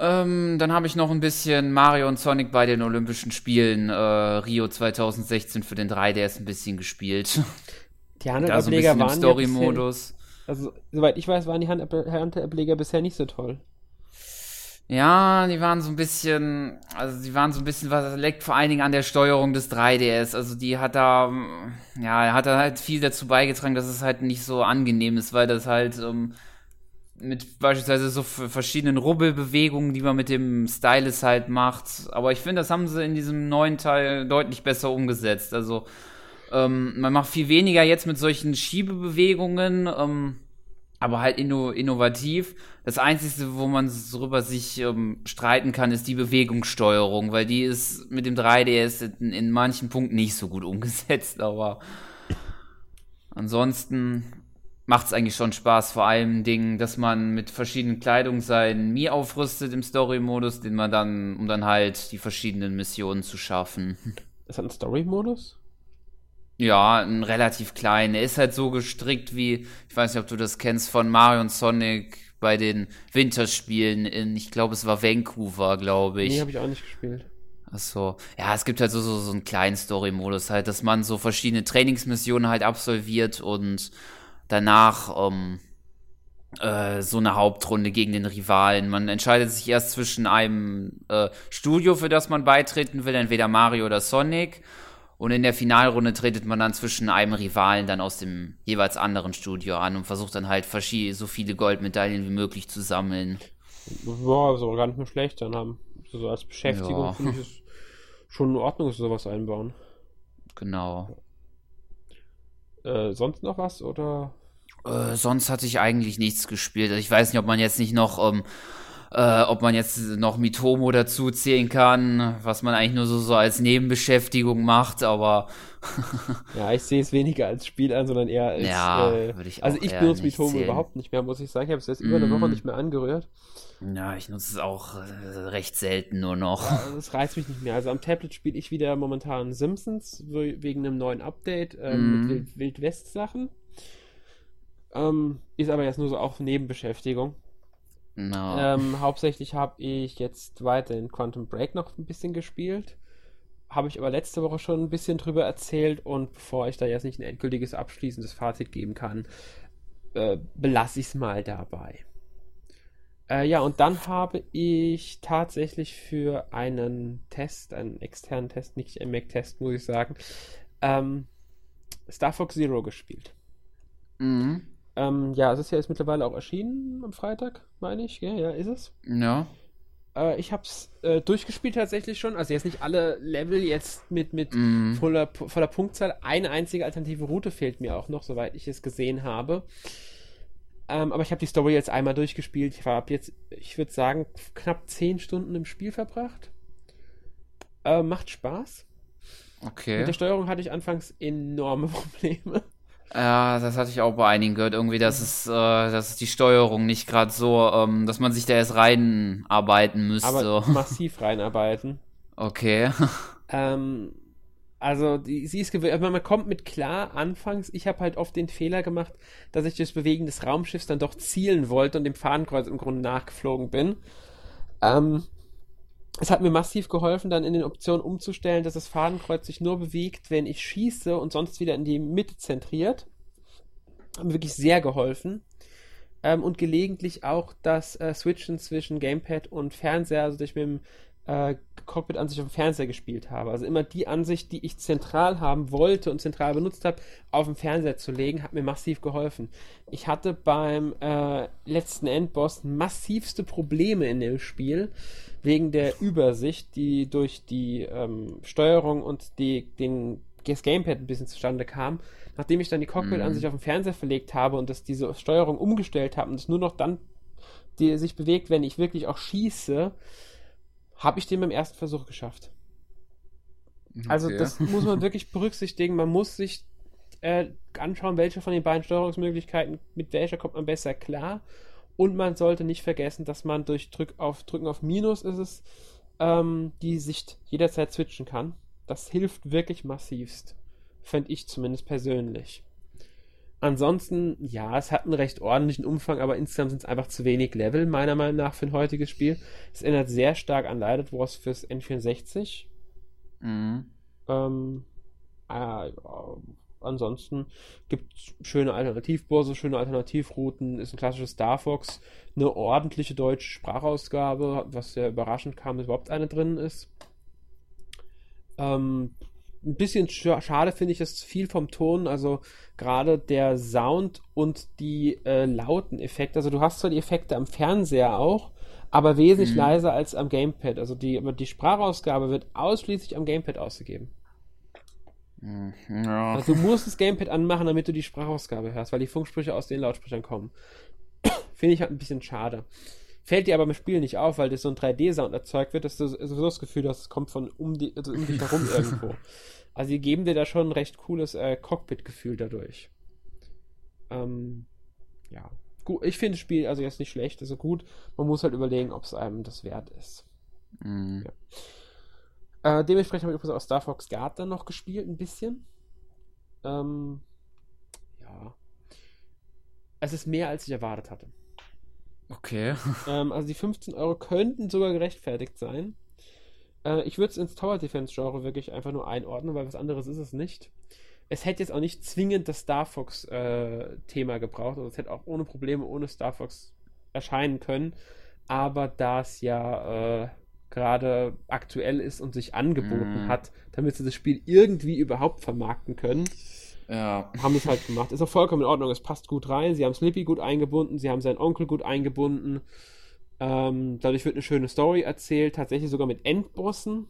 Ähm, dann habe ich noch ein bisschen Mario und Sonic bei den Olympischen Spielen äh, Rio 2016 für den 3DS ein bisschen gespielt. Die Handableger im waren Story-Modus. also soweit ich weiß, waren die Hand- Handableger bisher nicht so toll. Ja, die waren so ein bisschen, also die waren so ein bisschen, was leckt vor allen Dingen an der Steuerung des 3DS. Also die hat da, ja, hat da halt viel dazu beigetragen, dass es halt nicht so angenehm ist, weil das halt ähm, mit beispielsweise so verschiedenen Rubbelbewegungen, die man mit dem Stylus halt macht. Aber ich finde, das haben sie in diesem neuen Teil deutlich besser umgesetzt. Also ähm, man macht viel weniger jetzt mit solchen Schiebebewegungen. Ähm, aber halt inno innovativ. Das Einzige, wo man darüber sich ähm, streiten kann, ist die Bewegungssteuerung, weil die ist mit dem 3DS in, in manchen Punkten nicht so gut umgesetzt, aber ansonsten macht es eigentlich schon Spaß, vor allem Dingen, dass man mit verschiedenen Kleidung seinen Mi aufrüstet im Story-Modus, den man dann, um dann halt die verschiedenen Missionen zu schaffen. Ist das ein Story-Modus? Ja, ein relativ klein. Er ist halt so gestrickt wie, ich weiß nicht, ob du das kennst, von Mario und Sonic bei den Winterspielen in, ich glaube, es war Vancouver, glaube ich. Nee, habe ich auch nicht gespielt. Ach so. Ja, es gibt halt so, so, so einen kleinen Story-Modus halt, dass man so verschiedene Trainingsmissionen halt absolviert und danach, ähm, äh, so eine Hauptrunde gegen den Rivalen. Man entscheidet sich erst zwischen einem äh, Studio, für das man beitreten will, entweder Mario oder Sonic. Und in der Finalrunde tretet man dann zwischen einem Rivalen dann aus dem jeweils anderen Studio an und versucht dann halt so viele Goldmedaillen wie möglich zu sammeln. Boah, ist aber gar nicht mehr schlecht dann haben. So als Beschäftigung ja. finde ich es schon in Ordnung, sie sowas einbauen. Genau. Äh, sonst noch was oder? Äh, sonst hatte ich eigentlich nichts gespielt. Also ich weiß nicht, ob man jetzt nicht noch, ähm, äh, ob man jetzt noch Mitomo dazu zählen kann, was man eigentlich nur so, so als Nebenbeschäftigung macht, aber. ja, ich sehe es weniger als Spiel an, sondern eher als. Ja, äh, würde ich Also ich benutze Mitomo zählen. überhaupt nicht mehr, muss ich sagen. Ich habe es jetzt über eine Woche mm. nicht mehr angerührt. Ja, ich nutze es auch äh, recht selten nur noch. Ja, das reizt mich nicht mehr. Also am Tablet spiele ich wieder momentan Simpsons wegen einem neuen Update ähm, mm. mit Wild West Sachen. Ähm, ist aber jetzt nur so auch Nebenbeschäftigung. No. Ähm, hauptsächlich habe ich jetzt weiter in Quantum Break noch ein bisschen gespielt. Habe ich aber letzte Woche schon ein bisschen drüber erzählt und bevor ich da jetzt nicht ein endgültiges abschließendes Fazit geben kann, äh, belasse ich es mal dabei. Äh, ja, und dann habe ich tatsächlich für einen Test, einen externen Test, nicht einen Mac-Test, muss ich sagen, ähm, Star Fox Zero gespielt. Mhm. Ähm, ja, es ist ja jetzt mittlerweile auch erschienen am Freitag, meine ich. Ja, ja ist es. Ja. Äh, ich habe es äh, durchgespielt tatsächlich schon. Also jetzt nicht alle Level jetzt mit, mit mm. voller, voller Punktzahl. Eine einzige alternative Route fehlt mir auch noch, soweit ich es gesehen habe. Ähm, aber ich habe die Story jetzt einmal durchgespielt. Ich habe jetzt, ich würde sagen, knapp 10 Stunden im Spiel verbracht. Äh, macht Spaß. Okay. Mit der Steuerung hatte ich anfangs enorme Probleme. Ja, das hatte ich auch bei einigen gehört. Irgendwie, dass es, äh, dass die Steuerung nicht gerade so, ähm, dass man sich da erst reinarbeiten müsste. Aber massiv reinarbeiten. Okay. ähm, also, die, sie ist gewöhnt, man kommt mit klar anfangs. Ich habe halt oft den Fehler gemacht, dass ich das Bewegen des Raumschiffs dann doch zielen wollte und dem Fahnenkreuz im Grunde nachgeflogen bin. Ähm, es hat mir massiv geholfen, dann in den Optionen umzustellen, dass das Fadenkreuz sich nur bewegt, wenn ich schieße und sonst wieder in die Mitte zentriert. Hat mir wirklich sehr geholfen. Ähm, und gelegentlich auch das äh, Switchen zwischen Gamepad und Fernseher, also dass ich mit dem äh, Cockpit-Ansicht auf dem Fernseher gespielt habe. Also immer die Ansicht, die ich zentral haben wollte und zentral benutzt habe, auf dem Fernseher zu legen, hat mir massiv geholfen. Ich hatte beim äh, letzten Endboss massivste Probleme in dem Spiel wegen der Übersicht, die durch die ähm, Steuerung und die, den, das Gamepad ein bisschen zustande kam. Nachdem ich dann die Cockpit-Ansicht mhm. auf den Fernseher verlegt habe und das diese Steuerung umgestellt habe und es nur noch dann die sich bewegt, wenn ich wirklich auch schieße, habe ich den beim ersten Versuch geschafft. Also okay. Also das muss man wirklich berücksichtigen. Man muss sich äh, anschauen, welche von den beiden Steuerungsmöglichkeiten, mit welcher kommt man besser klar und man sollte nicht vergessen, dass man durch Drück auf, Drücken auf Minus ist es, ähm, die Sicht jederzeit switchen kann. Das hilft wirklich massivst. Fände ich zumindest persönlich. Ansonsten, ja, es hat einen recht ordentlichen Umfang, aber insgesamt sind es einfach zu wenig Level, meiner Meinung nach, für ein heutiges Spiel. Es erinnert sehr stark an Lighted Wars fürs N64. Mhm. Ähm, äh, ansonsten gibt es schöne Alternativkurse, schöne Alternativrouten, ist ein klassisches Star Fox, eine ordentliche deutsche Sprachausgabe, was sehr überraschend kam, dass überhaupt eine drin ist. Ähm, ein bisschen schade finde ich, dass viel vom Ton, also gerade der Sound und die äh, lauten Effekte, also du hast zwar die Effekte am Fernseher auch, aber wesentlich mhm. leiser als am Gamepad. Also die, die Sprachausgabe wird ausschließlich am Gamepad ausgegeben. Hm, ja. Also du musst das Gamepad anmachen, damit du die Sprachausgabe hörst, weil die Funksprüche aus den Lautsprechern kommen. Finde ich halt ein bisschen schade. Fällt dir aber im Spiel nicht auf, weil das so ein 3D-Sound erzeugt wird, dass du sowieso das Gefühl hast, es kommt von um, die, also um dich herum irgendwo. Also die geben dir da schon ein recht cooles äh, Cockpit-Gefühl dadurch. Ähm, ja. Gut, ich finde das Spiel also jetzt nicht schlecht, also gut. Man muss halt überlegen, ob es einem das wert ist. Mhm. Ja. Äh, dementsprechend habe ich übrigens auch Star Fox Guard dann noch gespielt, ein bisschen. Ähm, ja. Es ist mehr, als ich erwartet hatte. Okay. Ähm, also die 15 Euro könnten sogar gerechtfertigt sein. Äh, ich würde es ins Tower Defense Genre wirklich einfach nur einordnen, weil was anderes ist es nicht. es hätte jetzt auch nicht zwingend das Star Fox-Thema äh, gebraucht. Also es hätte auch ohne Probleme ohne Star Fox erscheinen können. Aber da es ja äh, gerade aktuell ist und sich angeboten mm. hat, damit sie das Spiel irgendwie überhaupt vermarkten können, ja. haben es halt gemacht. Ist auch vollkommen in Ordnung. Es passt gut rein. Sie haben Slippy gut eingebunden. Sie haben seinen Onkel gut eingebunden. Ähm, dadurch wird eine schöne Story erzählt. Tatsächlich sogar mit Endbossen.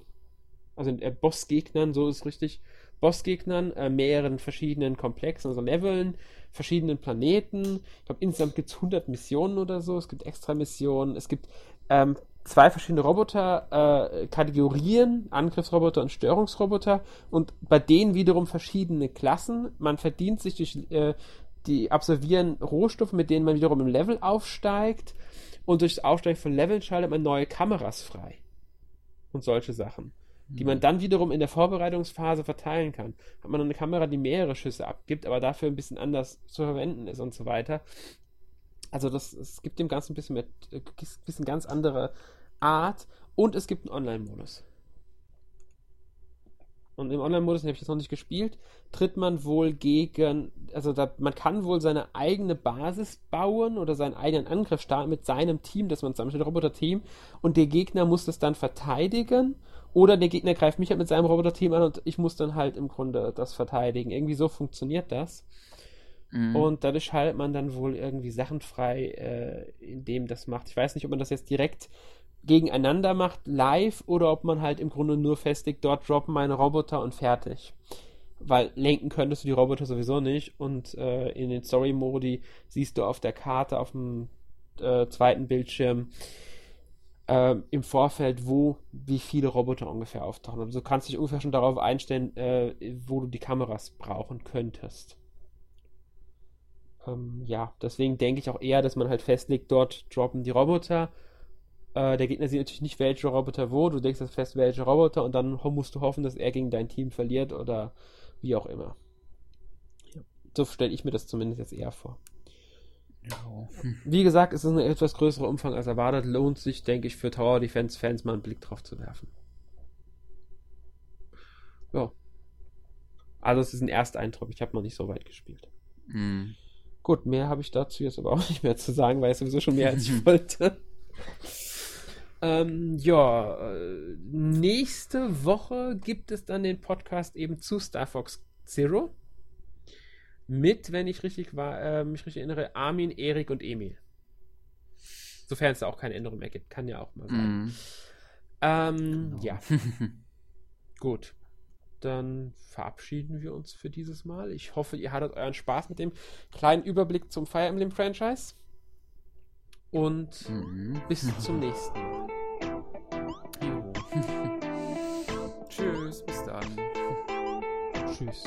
Also äh, Bossgegnern, so ist richtig. Bossgegnern, äh, mehreren verschiedenen Komplexen, also Leveln, verschiedenen Planeten. Ich glaube, insgesamt gibt es 100 Missionen oder so. Es gibt extra Missionen. Es gibt ähm, zwei verschiedene Roboter-Kategorien, äh, Angriffsroboter und Störungsroboter. Und bei denen wiederum verschiedene Klassen. Man verdient sich durch äh, die Absolvieren Rohstoffe, mit denen man wiederum im Level aufsteigt. Und durch das Aufsteigen von Leveln schaltet man neue Kameras frei. Und solche Sachen die man dann wiederum in der Vorbereitungsphase verteilen kann. Hat man eine Kamera, die mehrere Schüsse abgibt, aber dafür ein bisschen anders zu verwenden ist und so weiter. Also das, es gibt dem Ganzen ein bisschen, ein äh, bisschen ganz andere Art und es gibt einen Online-Modus. Und im Online-Modus, den habe ich jetzt noch nicht gespielt, tritt man wohl gegen, also da, man kann wohl seine eigene Basis bauen oder seinen eigenen Angriff starten mit seinem Team, das man zusammenstellt, Roboter-Team, und der Gegner muss das dann verteidigen oder der Gegner greift mich halt mit seinem Roboter-Team an und ich muss dann halt im Grunde das verteidigen. Irgendwie so funktioniert das. Mhm. Und dadurch schaltet man dann wohl irgendwie Sachen frei, äh, indem das macht. Ich weiß nicht, ob man das jetzt direkt gegeneinander macht, live, oder ob man halt im Grunde nur festigt, dort droppen meine Roboter und fertig. Weil lenken könntest du die Roboter sowieso nicht. Und äh, in den Story-Modi siehst du auf der Karte auf dem äh, zweiten Bildschirm, äh, im Vorfeld, wo wie viele Roboter ungefähr auftauchen. Also du kannst dich ungefähr schon darauf einstellen, äh, wo du die Kameras brauchen könntest. Ähm, ja, deswegen denke ich auch eher, dass man halt festlegt, dort droppen die Roboter. Äh, der Gegner sieht natürlich nicht, welche Roboter wo. Du denkst das fest, welche Roboter und dann musst du hoffen, dass er gegen dein Team verliert oder wie auch immer. So stelle ich mir das zumindest jetzt eher vor. Wie gesagt, es ist ein etwas größerer Umfang als erwartet. Lohnt sich, denke ich, für Tower Defense Fans mal einen Blick drauf zu werfen. Ja. Also es ist ein Ersteindruck. Ich habe noch nicht so weit gespielt. Mm. Gut, mehr habe ich dazu jetzt aber auch nicht mehr zu sagen, weil es sowieso schon mehr als ich wollte. Ähm, ja, äh, nächste Woche gibt es dann den Podcast eben zu Star Fox Zero mit, wenn ich richtig war, äh, mich richtig erinnere, Armin, Erik und Emil. Sofern es da auch keine Änderung mehr gibt. Kann ja auch mal sein. Mm. Ähm, genau. Ja. Gut. Dann verabschieden wir uns für dieses Mal. Ich hoffe, ihr hattet euren Spaß mit dem kleinen Überblick zum Fire Emblem Franchise. Und mhm. bis zum nächsten Mal. Tschüss, bis dann. Tschüss.